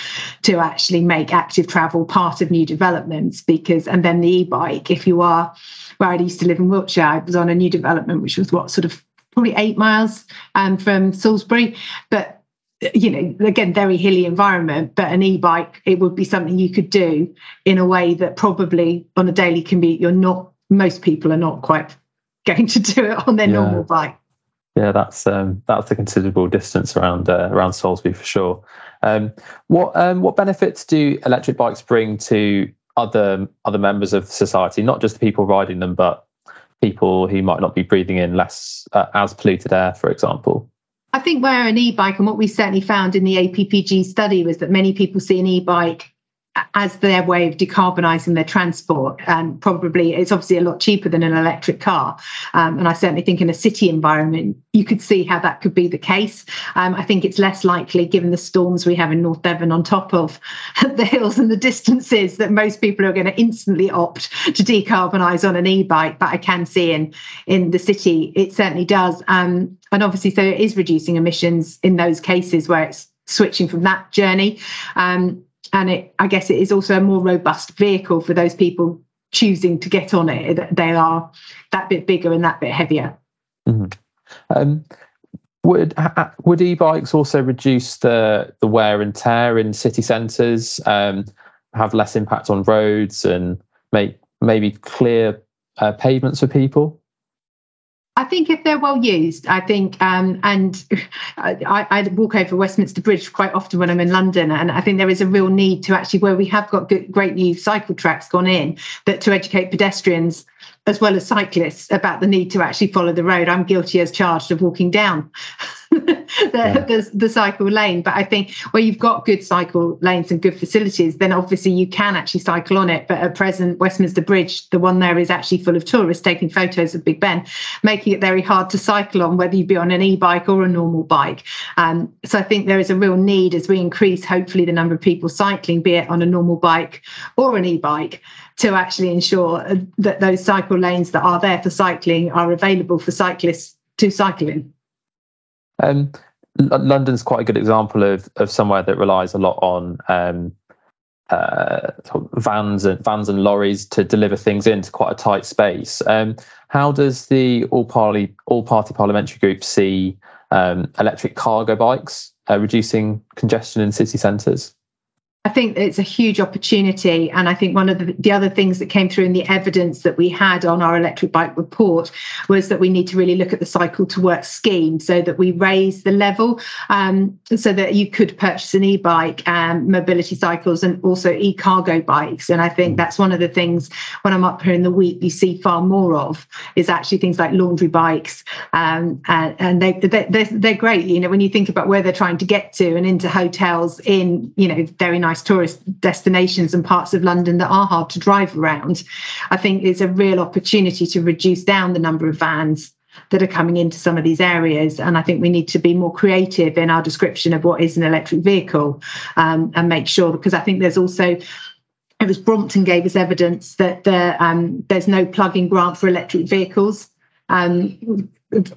to actually make active travel part of new developments. Because, and then the e bike, if you are where I used to live in Wiltshire, I was on a new development, which was what sort of probably eight miles um, from Salisbury. But you know, again, very hilly environment, but an e-bike, it would be something you could do in a way that probably on a daily commute, you're not, most people are not quite going to do it on their Yeah. normal bike. Yeah, that's um, that's a considerable distance around uh, around Salisbury for sure. Um, what um, what benefits do electric bikes bring to other other members of society? Not just the people riding them, but people who might not be breathing in less uh, as polluted air, for example. I think where an e-bike and what we certainly found in the APPG study was that many people see an e-bike as their way of decarbonising their transport. And probably it's obviously a lot cheaper than an electric car. Um, and i certainly think in a city environment you could see how that could be the case. Um, i think it's less likely given the storms we have in north devon on top of the hills and the distances that most people are going to instantly opt to decarbonise on an e-bike. But i can see in in the city it certainly does. Um, and obviously so it is reducing emissions in those cases where it's switching from that journey. Um, and it i guess it is also a more robust vehicle for those people choosing to get on it they are that bit bigger and that bit heavier Um, would would e-bikes also reduce the the wear and tear in city centres, um, have less impact on roads, and make maybe clear uh, pavements for people? I think if they're well used, I think, um, and I, I walk over Westminster Bridge quite often when I'm in London, and I think there is a real need to actually, where we have got good, great new cycle tracks gone in, that to educate pedestrians as well as cyclists about the need to actually follow the road. I'm guilty as charged of walking down the, the, the cycle lane, but I think where you've got good cycle lanes and good facilities, then obviously you can actually cycle on it. But at present, Westminster Bridge, the one there is actually full of tourists taking photos of Big Ben, making it very hard to cycle on, whether you be on an e-bike or a normal bike. Um, so I think there is a real need as we increase, hopefully, the number of people cycling, be it on a normal bike or an e-bike, to actually ensure that those cycle lanes that are there for cycling are available for cyclists to cycle in. Um, L- London's quite a good example of of somewhere that relies a lot on um, uh, vans and vans and lorries to deliver things into quite a tight space. Um, how does the all party all party parliamentary group see um, electric cargo bikes uh, reducing congestion in city centres? I think it's a huge opportunity. And I think one of the, the, other things that came through in the evidence that we had on our electric bike report was that we need to really look at the cycle to work scheme so that we raise the level um, so that you could purchase an e bike and mobility cycles and also e cargo bikes. And I think that's one of the things when I'm up here in the week, you see far more of is actually things like laundry bikes. Um, and, and they, they, they're, they're great. You know, when you think about where they're trying to get to and into hotels in, you know, very nice tourist destinations and parts of London that are hard to drive around, I think it's a real opportunity to reduce down the number of vans that are coming into some of these areas. And I think we need to be more creative in our description of what is an electric vehicle um, and make sure, because I think there's also it was Brompton gave us evidence that the, um, there's no plug-in grant for electric vehicles. Um,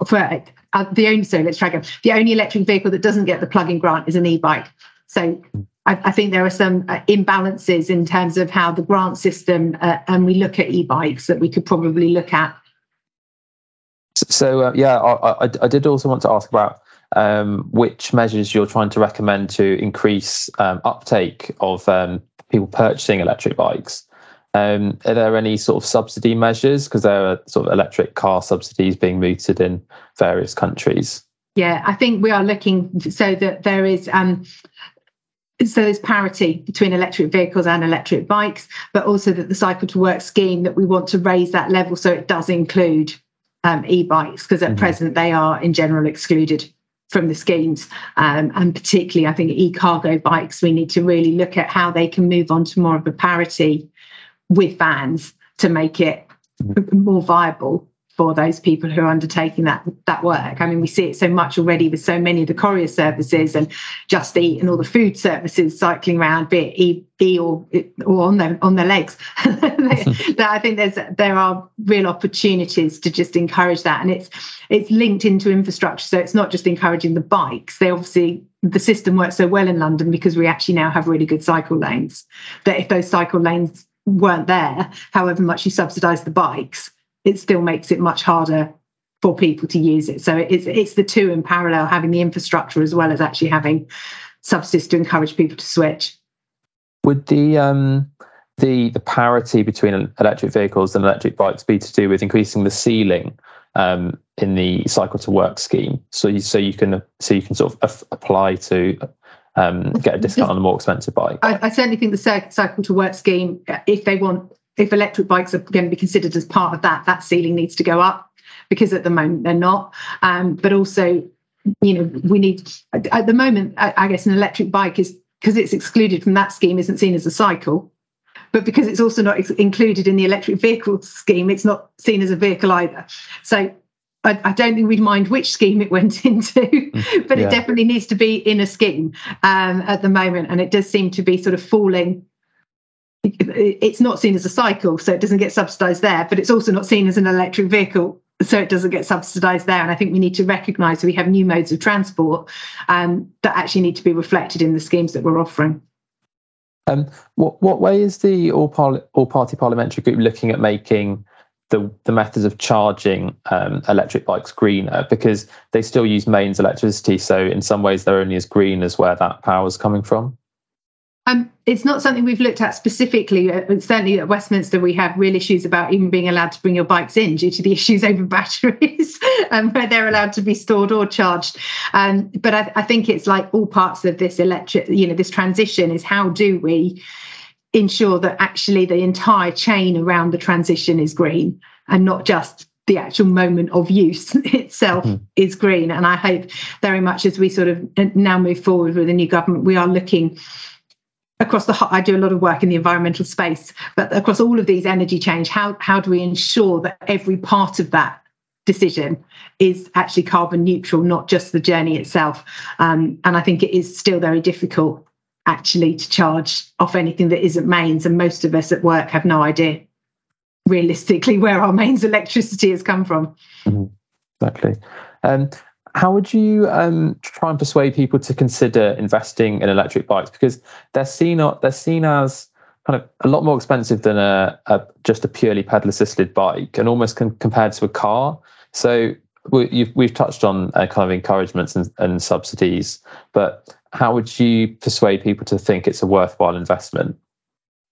for uh, the only so let's try again. The only electric vehicle that doesn't get the plug-in grant is an e-bike. So I, I think there are some uh, imbalances in terms of how the grant system, uh, and we look at e-bikes that we could probably look at. So uh, yeah, I, I, I, did also want to ask about um, which measures you're trying to recommend to increase um, uptake of um, people purchasing electric bikes. Um, are there any sort of subsidy measures? Because there are sort of electric car subsidies being mooted in various countries. Yeah, I think we are looking so that there is um, so there's parity between electric vehicles and electric bikes, but also that the cycle to work scheme that we want to raise that level so it does include um, e-bikes because at mm-hmm. present they are in general excluded from the schemes um, and particularly I think e-cargo bikes we need to really look at how they can move on to more of a parity with vans to make it mm-hmm. more viable for those people who are undertaking that that work. I mean, we see it so much already with so many of the courier services and Just Eat and all the food services cycling around, be it E, e or or on their on their legs. that I think there's there are real opportunities to just encourage that, and it's it's linked into infrastructure. So it's not just encouraging the bikes. They obviously the system works so well in London because we actually now have really good cycle lanes. That if those cycle lanes weren't there, however much you subsidise the bikes it still makes it much harder for people to use it. So it's it's the two in parallel, having the infrastructure as well as actually having subsidies to encourage people to switch. Would the um the the parity between electric vehicles and electric bikes be to do with increasing the ceiling um, in the cycle to work scheme? So you, so you can so you can sort of af- apply to um, get a discount on a more expensive bike. I, I certainly think the cycle to work scheme, if they want, if electric bikes are going to be considered as part of that, that ceiling needs to go up because at the moment they're not. Um, but also, you know, we need at the moment, I, I guess, an electric bike is because it's excluded from that scheme, isn't seen as a cycle. But because it's also not ex- included in the electric vehicle scheme, it's not seen as a vehicle either. So I, I, don't think we'd mind which scheme it went into, mm, but yeah. it definitely needs to be in a scheme um, at the moment. And it does seem to be sort of falling. It's not seen as a cycle, so it doesn't get subsidised there, but it's also not seen as an electric vehicle, so it doesn't get subsidised there. And I think we need to recognise that we have new modes of transport um, that actually need to be reflected in the schemes that we're offering. Um, what what way is the all, all party parliamentary group looking at making the the methods of charging um, electric bikes greener because they still use mains electricity. So in some ways, they're only as green as where that power is coming from. Um, it's not something we've looked at specifically. Uh, certainly at Westminster, we have real issues about even being allowed to bring your bikes in due to the issues over batteries and where they're allowed to be stored or charged. Um, but I, I think it's like all parts of this electric, you know, this transition is how do we ensure that actually the entire chain around the transition is green and not just the actual moment of use itself mm-hmm. is green. And I hope very much as we sort of now move forward with the new government, we are looking across the I do a lot of work in the environmental space, but across all of these energy change, how how do we ensure that every part of that decision is actually carbon neutral, not just the journey itself? Um, and I think it is still very difficult actually to charge off anything that isn't mains. And most of us at work have no idea realistically where our mains electricity has come from. Mm-hmm. Exactly. Um, how would you um, try and persuade people to consider investing in electric bikes because they're seen they're seen as kind of a lot more expensive than a, a just a purely pedal assisted bike and almost compared to a car. So we, have touched on uh, kind of encouragements and, and subsidies, but how would you persuade people to think it's a worthwhile investment?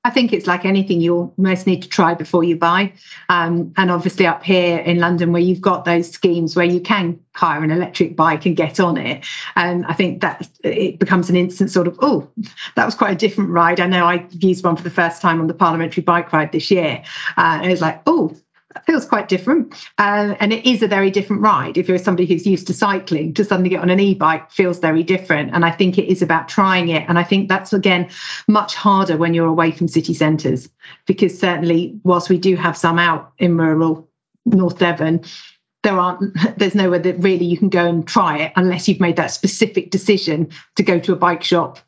I think it's like anything you almost need to try before you buy. Um, and obviously, up here in London, where you've got those schemes where you can hire an electric bike and get on it, and I think that it becomes an instant sort of, oh, that was quite a different ride. I know I used one for the first time on the parliamentary bike ride this year. Uh, and it was like, oh, feels quite different. Uh, and it is a very different ride. If you're somebody who's used to cycling, to suddenly get on an e bike feels very different. And I think it is about trying it. And I think that's, again, much harder when you're away from city centres, because certainly, whilst we do have some out in rural North Devon, there aren't there's nowhere that really you can go and try it unless you've made that specific decision to go to a bike shop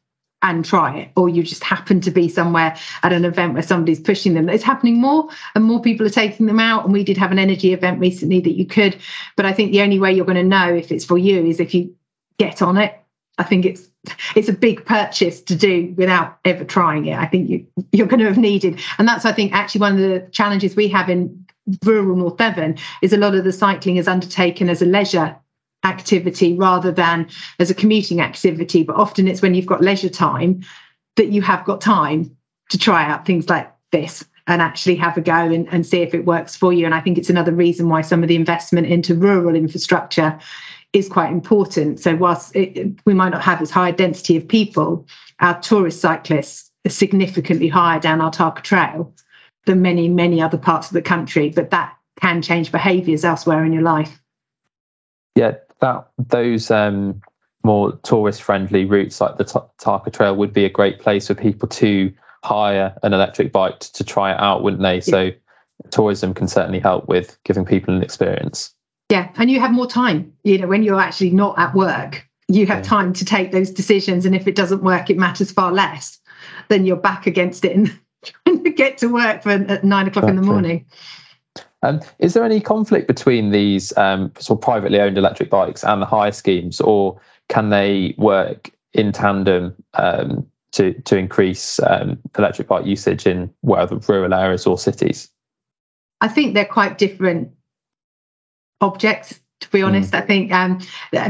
and try it, or you just happen to be somewhere at an event where somebody's pushing them. It's happening more, and more people are taking them out. And we did have an energy event recently that you could, but I think the only way you're going to know if it's for you is if you get on it. I think it's it's a big purchase to do without ever trying it. I think you you're going to have needed, and that's I think actually one of the challenges we have in rural North Devon is a lot of the cycling is undertaken as a leisure activity rather than as a commuting activity. But often it's when you've got leisure time that you have got time to try out things like this and actually have a go and, and see if it works for you. And I think it's another reason why some of the investment into rural infrastructure is quite important. So, whilst it, we might not have as high a density of people, our tourist cyclists are significantly higher down our Tarka Trail than many, many other parts of the country. But that can change behaviours elsewhere in your life. Yeah, that those um, more tourist friendly routes like the T- Tarka Trail would be a great place for people to hire an electric bike to, to try it out, wouldn't they? Yeah. So tourism can certainly help with giving people an experience. Yeah, and you have more time. You know, when you're actually not at work, you have yeah. time to take those decisions. And if it doesn't work, it matters far less. Then you're back against it and trying to get to work for at nine o'clock in the morning. Um, is there any conflict between these um, sort of privately owned electric bikes and the hire schemes, or can they work in tandem um, to to increase um, electric bike usage in whether rural areas or cities? I think they're quite different objects to be honest. Mm. I think, um,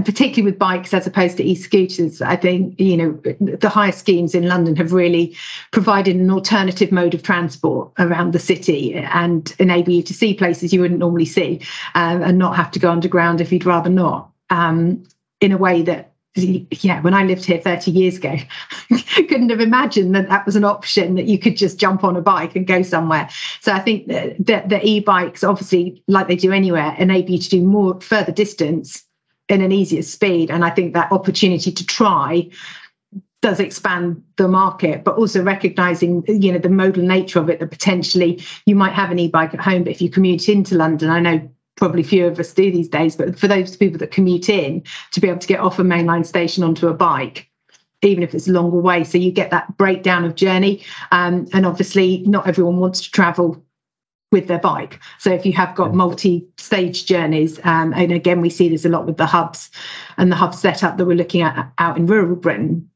particularly with bikes as opposed to e-scooters, I think you know the hire schemes in London have really provided an alternative mode of transport around the city and enable you to see places you wouldn't normally see, um, and not have to go underground if you'd rather not. Um, in a way that yeah, when I lived here 30 years ago, couldn't have imagined that that was an option that you could just jump on a bike and go somewhere. So I think that, that the e-bikes, obviously, like they do anywhere, enable you to do more further distance in an easier speed. And I think that opportunity to try does expand the market, but also recognizing, you know, the modal nature of it, that potentially you might have an e-bike at home, but if you commute into London, I know probably few of us do these days, but for those people that commute in, to be able to get off a mainline station onto a bike, even if it's a longer way. So you get that breakdown of journey. Um, and obviously, not everyone wants to travel with their bike. So if you have got multi-stage journeys, um, and again, we see this a lot with the hubs and the hub setup that we're looking at out in rural Britain,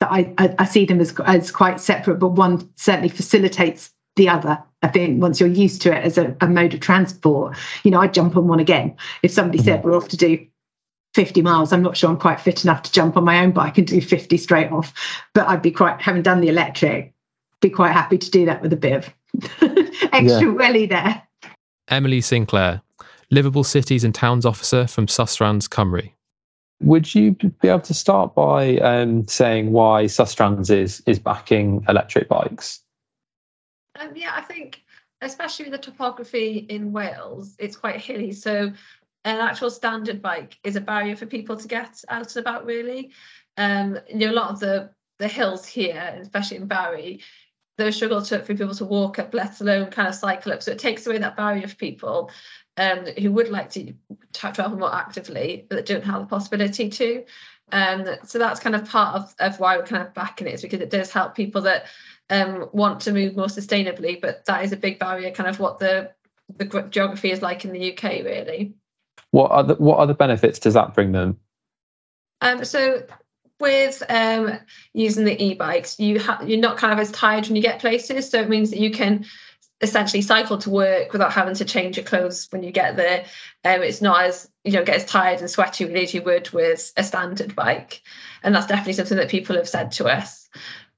that I, I, I see them as, as quite separate, but one certainly facilitates the other. I think once you're used to it as a, a mode of transport, you know, I'd jump on one again. If somebody mm-hmm. said we're off to do 50 miles, I'm not sure I'm quite fit enough to jump on my own bike and do 50 straight off. But I'd be quite, having done the electric, be quite happy to do that with a bit of extra yeah. welly there. Emily Sinclair, Livable Cities and Towns Officer from Sustrans Cymru. Would you be able to start by um, saying why Sustrans is is backing electric bikes? Um, yeah, I think especially with the topography in Wales, it's quite hilly. So an actual standard bike is a barrier for people to get out and about really. Um, you know, a lot of the the hills here, especially in Barry, those struggle to, for people to walk up, let alone kind of cycle up. So it takes away that barrier for people um, who would like to travel more actively, but don't have the possibility to. Um, so that's kind of part of, of why we're kind of backing it, is because it does help people that um, want to move more sustainably, but that is a big barrier, kind of what the the geography is like in the UK, really. What other what other benefits does that bring them? Um, so with um, using the e-bikes, you ha- you're not kind of as tired when you get places, so it means that you can essentially cycle to work without having to change your clothes when you get there. Um, it's not as you know get as tired and sweaty as you would with a standard bike, and that's definitely something that people have said to us.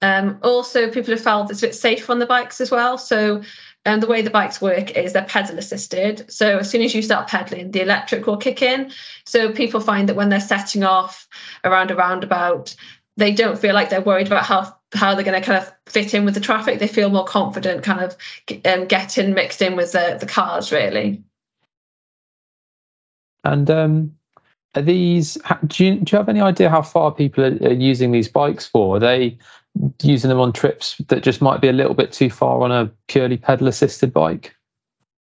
Um, also, people have felt it's a bit safe on the bikes as well. So, um, the way the bikes work is they're pedal assisted. So, as soon as you start pedaling, the electric will kick in. So, people find that when they're setting off around a roundabout, they don't feel like they're worried about how how they're going to kind of fit in with the traffic. They feel more confident, kind of um, getting mixed in with the, the cars, really. And um, are these? Do you, do you have any idea how far people are, are using these bikes for? Are they using them on trips that just might be a little bit too far on a purely pedal assisted bike?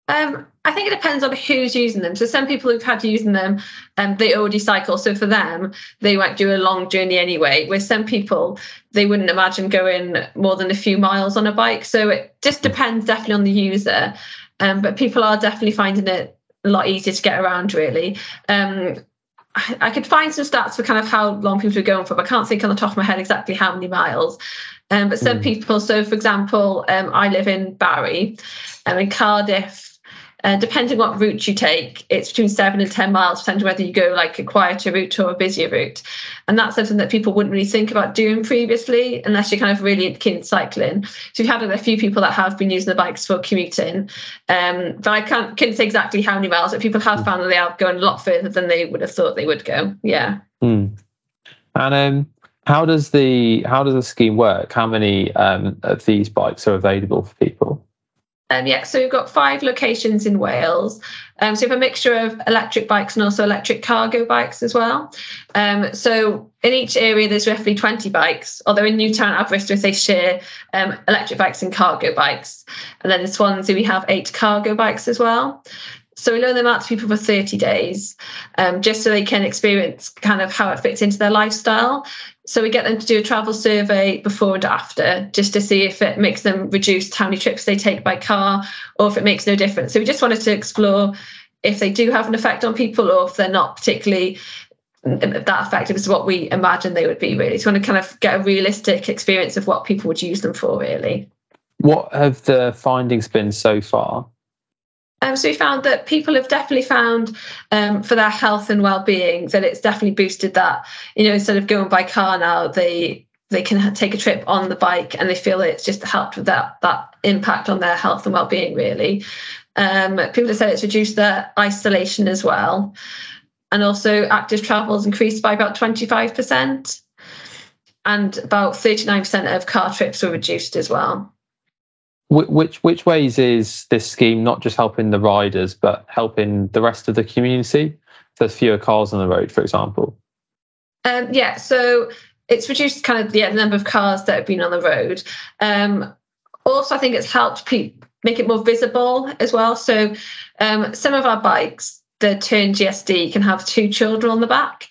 Um, I think it depends on who's using them. So some people who've had using them, um, they already cycle. So for them, they might do a long journey anyway. With some people, they wouldn't imagine going more than a few miles on a bike. So it just depends definitely on the user. Um, but people are definitely finding it a lot easier to get around really. Um, I, could find some stats for kind of how long people are going for, but I can't think on the top of my head exactly how many miles. Um, but some mm. people, so for example, um, I live in Barry, and um, in Cardiff, uh, depending what route you take, it's between seven and 10 miles, depending whether you go like a quieter route or a busier route. And that's something that people wouldn't really think about doing previously, unless you're kind of really keen cycling. So we've had a few people that have been using the bikes for commuting. Um, but I can't, can't say exactly how many miles, but people have found that they are going a lot further than they would have thought they would go. Yeah. Mm. And um, how does the how does the scheme work? How many um, of these bikes are available for people? Um, yeah, so we've got five locations in Wales. Um, so we have a mixture of electric bikes and also electric cargo bikes as well. Um, so in each area, there's roughly 20 bikes, although in Newtown Aberystwyth, they share um, electric bikes and cargo bikes. And then in Swansea, we have eight cargo bikes as well. So we loan them out to people for 30 days, um, just so they can experience kind of how it fits into their lifestyle. So we get them to do a travel survey before and after, just to see if it makes them reduce how many trips they take by car, or if it makes no difference. So we just wanted to explore if they do have an effect on people, or if they're not particularly that effective as what we imagine they would be. Really, so want to kind of get a realistic experience of what people would use them for. Really. What have the findings been so far? Um, so we found that people have definitely found um, for their health and well-being that it's definitely boosted that. You know, instead of going by car now, they they can take a trip on the bike and they feel it's just helped with that that impact on their health and well-being really. Um, people have said it's reduced their isolation as well, and also active travel has increased by about twenty five percent, and about thirty nine percent of car trips were reduced as well. Which which ways is this scheme not just helping the riders, but helping the rest of the community? There's fewer cars on the road, for example. Um, yeah, so it's reduced kind of yeah, the number of cars that have been on the road. Um, also, I think it's helped pe- make it more visible as well. So um, some of our bikes, the Tern GSD, can have two children on the back.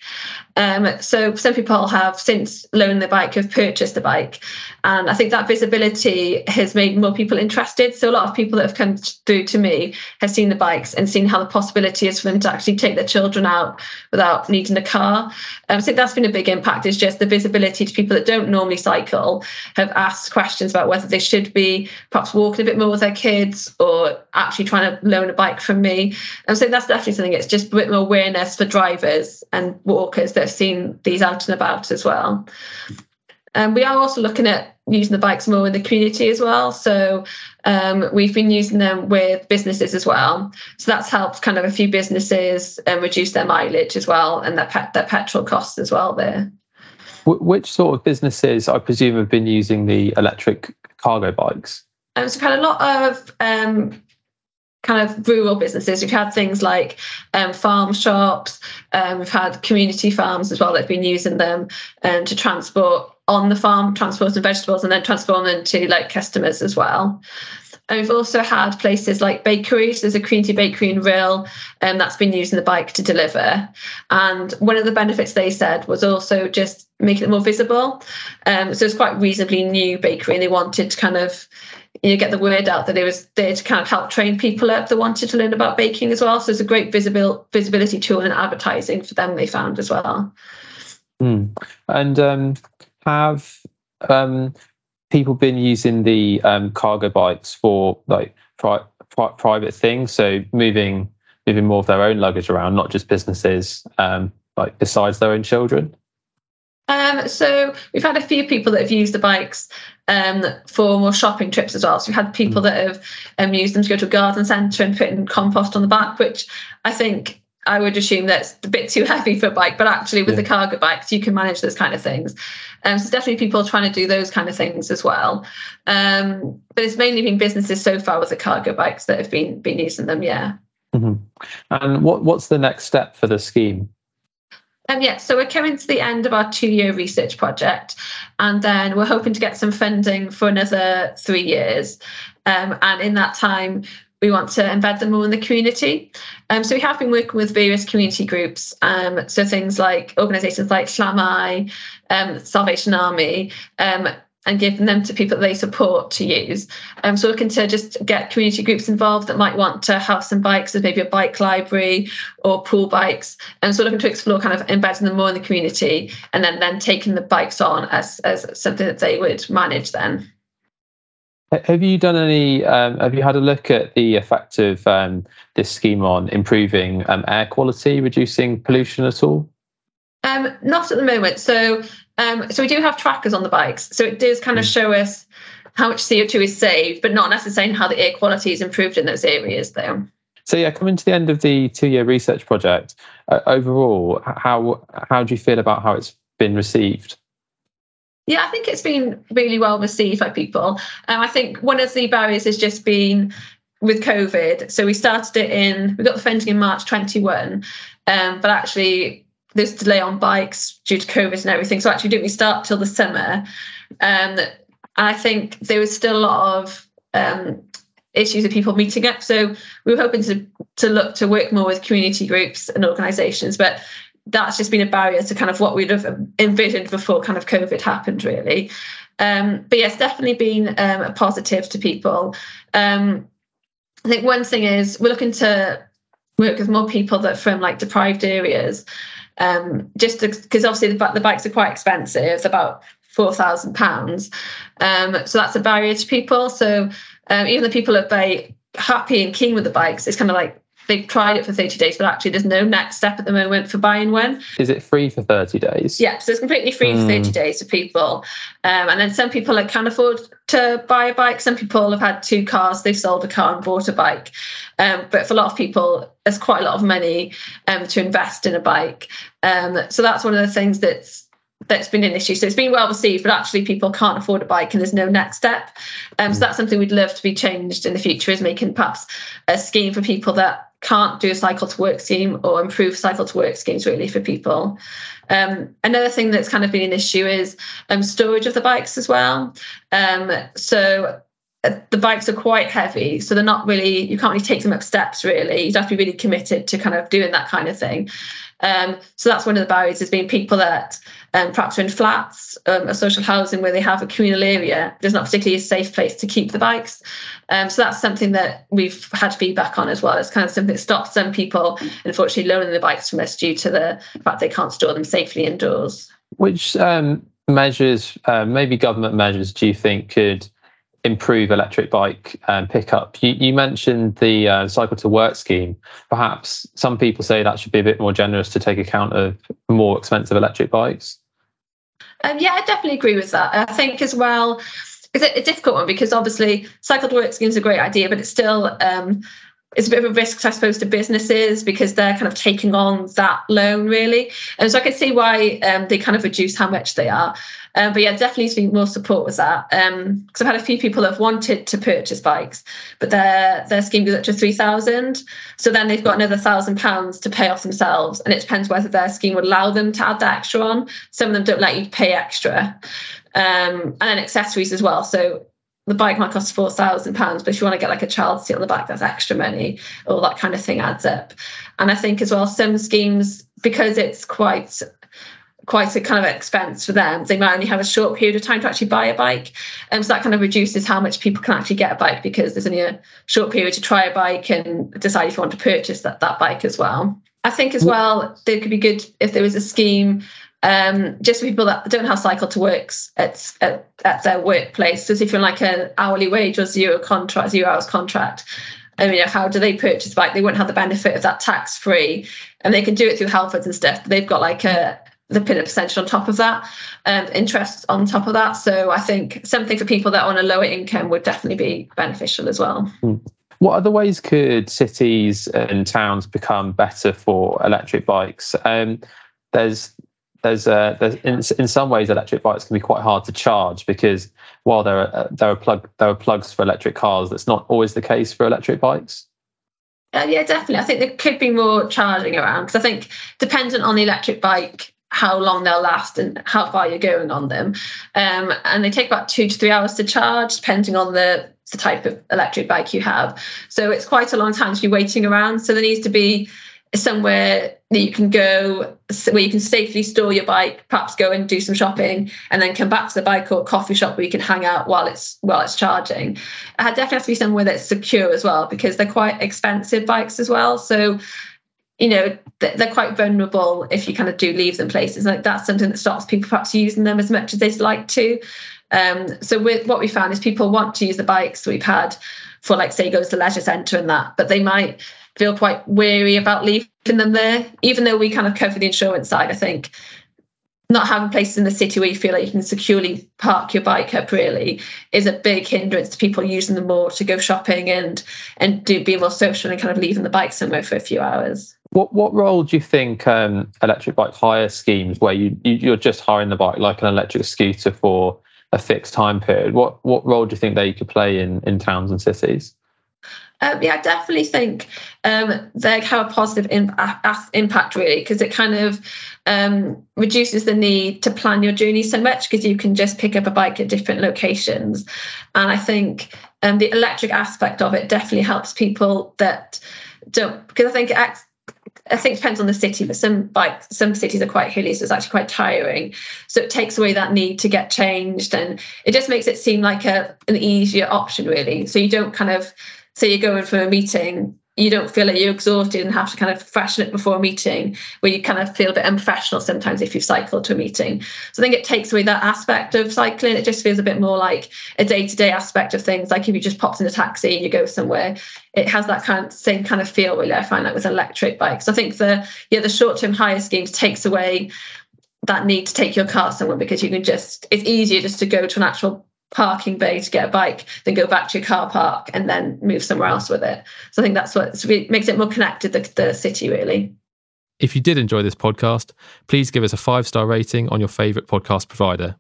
Um, so some people have since loaned the bike have purchased the bike, and I think that visibility has made more people interested. So a lot of people that have come through to me have seen the bikes and seen how the possibility is for them to actually take their children out without needing a car. Um, I think that's been a big impact. Is just the visibility to people that don't normally cycle have asked questions about whether they should be perhaps walking a bit more with their kids or actually trying to loan a bike from me. And so that's definitely something. It's just a bit more awareness for drivers and walkers that have seen these out and about as well. And um, we are also looking at using the bikes more in the community as well. So um, we've been using them with businesses as well. So that's helped kind of a few businesses um, reduce their mileage as well and their, pe- their petrol costs as well there. Which sort of businesses, I presume, have been using the electric cargo bikes? Um, so we've had a lot of um, kind of rural businesses. We've had things like um, farm shops. Um, we've had community farms as well that have been using them um, to transport on the farm, transport some vegetables, and then transform them to like customers as well. And we've also had places like bakeries. There's a community bakery in Rhyl um, that's been using the bike to deliver. And one of the benefits they said was also just making it more visible. Um, so it's quite reasonably new bakery, and they wanted to kind of you get the word out that it was there to kind of help train people up that wanted to learn about baking as well. So it's a great visible visibility tool and advertising for them they found as well. Mm. And um, have um, people been using the um, cargo bikes for like pri- pri- private things? So moving moving more of their own luggage around, not just businesses, um, like besides their own children. Um, so we've had a few people that have used the bikes um, for more shopping trips as well. So we've had people that have um, used them to go to a garden centre and put in compost on the back, which I think I would assume that's a bit too heavy for a bike, but actually with yeah. the cargo bikes, you can manage those kind of things. Um, so definitely people trying to do those kind of things as well. Um, but it's mainly been businesses so far with the cargo bikes that have been been using them. Yeah. Mm-hmm. And what what's the next step for the scheme? Um, yeah, so we're coming to the end of our two year research project, and then we're hoping to get some funding for another three years. Um, and in that time, we want to embed them more in the community. Um, so we have been working with various community groups. Um, so things like organisations like Llamau, um, Salvation Army, um, and giving them to people that they support to use. Um, so looking to just get community groups involved that might want to have some bikes as maybe a bike library or pool bikes. And so looking to explore kind of embedding them more in the community and then then taking the bikes on as, as something that they would manage then. Have you done any? Um, have you had a look at the effect of um, this scheme on improving um, air quality, reducing pollution at all? Um, not at the moment. So, um, so we do have trackers on the bikes. So it does kind of hmm. show us how much CO2 is saved, but not necessarily how the air quality is improved in those areas, though. So yeah, coming to the end of the two-year research project, uh, overall, how how do you feel about how it's been received? Yeah, I think it's been really well received by people. Um, I think one of the barriers has just been with COVID. So we started it in, we got the funding in March 21, um, but actually there's delay on bikes due to COVID and everything. So actually didn't we start till the summer? Um, and I think there was still a lot of um, issues of people meeting up. So we were hoping to to look to work more with community groups and organisations, but that's just been a barrier to kind of what we'd have envisioned before kind of COVID happened, really. Um, but yes, definitely been um, a positive to people. Um, I think one thing is we're looking to work with more people that from like deprived areas um, just because obviously the, the, bikes are quite expensive, about four thousand pounds. Um, so that's a barrier to people. So um, even the people that buy happy and keen with the bikes, it's kind of like they've tried it for 30 days, but actually there's no next step at the moment for buying one. Is it free for 30 days? Yeah, so it's completely free mm. for 30 days for people. Um, and then some people like, can afford to buy a bike. Some people have had two cars, they've sold a car and bought a bike. Um, but for a lot of people, there's quite a lot of money um, to invest in a bike. Um, so that's one of the things that's that's been an issue. So it's been well received, but actually people can't afford a bike and there's no next step. Um, so that's something we'd love to be changed in the future is making perhaps a scheme for people that can't do a cycle to work scheme or improve cycle to work schemes really for people. Um, another thing that's kind of been an issue is um, storage of the bikes as well. Um, so uh, the bikes are quite heavy, so they're not really you can't really take them up steps really. you'd have to be really committed to kind of doing that kind of thing. Um, so that's one of the barriers has been people that um, perhaps in flats um, or social housing where they have a communal area. There's not particularly a safe place to keep the bikes. Um, so that's something that we've had feedback on as well. It's kind of something that stops some people, unfortunately, loaning the bikes from us due to the fact they can't store them safely indoors. Which um, measures, uh, maybe government measures, do you think could improve electric bike um, pickup. You, you, mentioned the uh, cycle to work scheme. Perhaps some people say that should be a bit more generous to take account of more expensive electric bikes. Um, yeah, I definitely agree with that. I think as well, it's a, a difficult one because obviously cycle to work scheme is a great idea, but it's still um, it's a bit of a risk, I suppose, to businesses because they're kind of taking on that loan really. And so I can see why um, they kind of reduce how much they are. Um, but yeah, definitely be more support with that. Because um, I've had a few people that have wanted to purchase bikes, but their their scheme goes up to three thousand. So then they've got another thousand pounds to pay off themselves, and it depends whether their scheme would allow them to add that extra on. Some of them don't let you pay extra, um, and then accessories as well. So the bike might cost four thousand pounds, but if you want to get like a child seat on the back, that's extra money. All that kind of thing adds up. And I think as well, some schemes because it's quite quite a kind of expense for them. They might only have a short period of time to actually buy a bike. And um, so that kind of reduces how much people can actually get a bike because there's only a short period to try a bike and decide if you want to purchase that, that bike as well. I think as well, there could be good if there was a scheme um, just for people that don't have cycle to works at, at, at their workplace. So if you're like an hourly wage or zero contract, zero hours contract, I mean, how do they purchase bike? They won't have the benefit of that tax free, and they can do it through Halfords and stuff. But they've got like a the pinner percentage on top of that, um, interest on top of that. So I think something for people that are on a lower income would definitely be beneficial as well. Hmm. What other ways could cities and towns become better for electric bikes? Um, there's there's, uh, there's in, in some ways electric bikes can be quite hard to charge because while there are uh, there are plug there are plugs for electric cars, that's not always the case for electric bikes. Uh, yeah, definitely. I think there could be more charging around because I think dependent on the electric bike, how long they'll last and how far you're going on them, um, and they take about two to three hours to charge, depending on the the type of electric bike you have. So it's quite a long time to be waiting around. So there needs to be somewhere that you can go where you can safely store your bike perhaps go and do some shopping and then come back to the bike or coffee shop where you can hang out while it's while it's charging. It definitely has to be somewhere that's secure as well because they're quite expensive bikes as well. So you know they're quite vulnerable if you kind of do leave them places. Like that's something that stops people perhaps using them as much as they'd like to. Um, so with what we found is people want to use the bikes we've had for like say goes to leisure centre and that but they might feel quite weary about leaving them there, even though we kind of cover the insurance side. I think not having places in the city where you feel like you can securely park your bike up really is a big hindrance to people using them more to go shopping and and do be more social and kind of leaving the bike somewhere for a few hours. What what role do you think um, electric bike hire schemes where you, you you're just hiring the bike like an electric scooter for a fixed time period? What what role do you think they could play in in towns and cities? Um, yeah, I definitely think um, they have a positive in, impact, really, because it kind of um, reduces the need to plan your journey so much because you can just pick up a bike at different locations. And I think um, the electric aspect of it definitely helps people that don't, because I think it I think it depends on the city, but some bikes, some cities are quite hilly, so it's actually quite tiring. So it takes away that need to get changed, and it just makes it seem like a an easier option, really. So you don't kind of say you're going for a meeting you don't feel like you're exhausted and have to kind of freshen it before a meeting where you kind of feel a bit unprofessional sometimes if you've cycled to a meeting. So i think it takes away that aspect of cycling. It just feels a bit more like a day-to-day aspect of things. Like if you just popped in a taxi and you go somewhere it has that kind of same kind of feel really i find like with electric bikes. I think the yeah the short-term hire schemes takes away that need to take your car somewhere because you can just it's easier just to go to an actual parking bay to get a bike then go back to your car park and then move somewhere else with it so i think that's what makes it more connected the, the city really if you did enjoy this podcast please give us a five star rating on your favourite podcast provider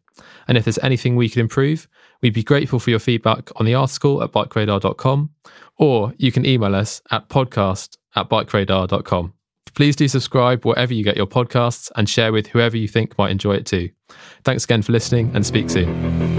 and if there's anything we could improve we'd be grateful for your feedback on the article at bikeradar.com or you can email us at podcast at bikeradar.com Please do subscribe wherever you get your podcasts and share with whoever you think might enjoy it too. Thanks again for listening and speak soon.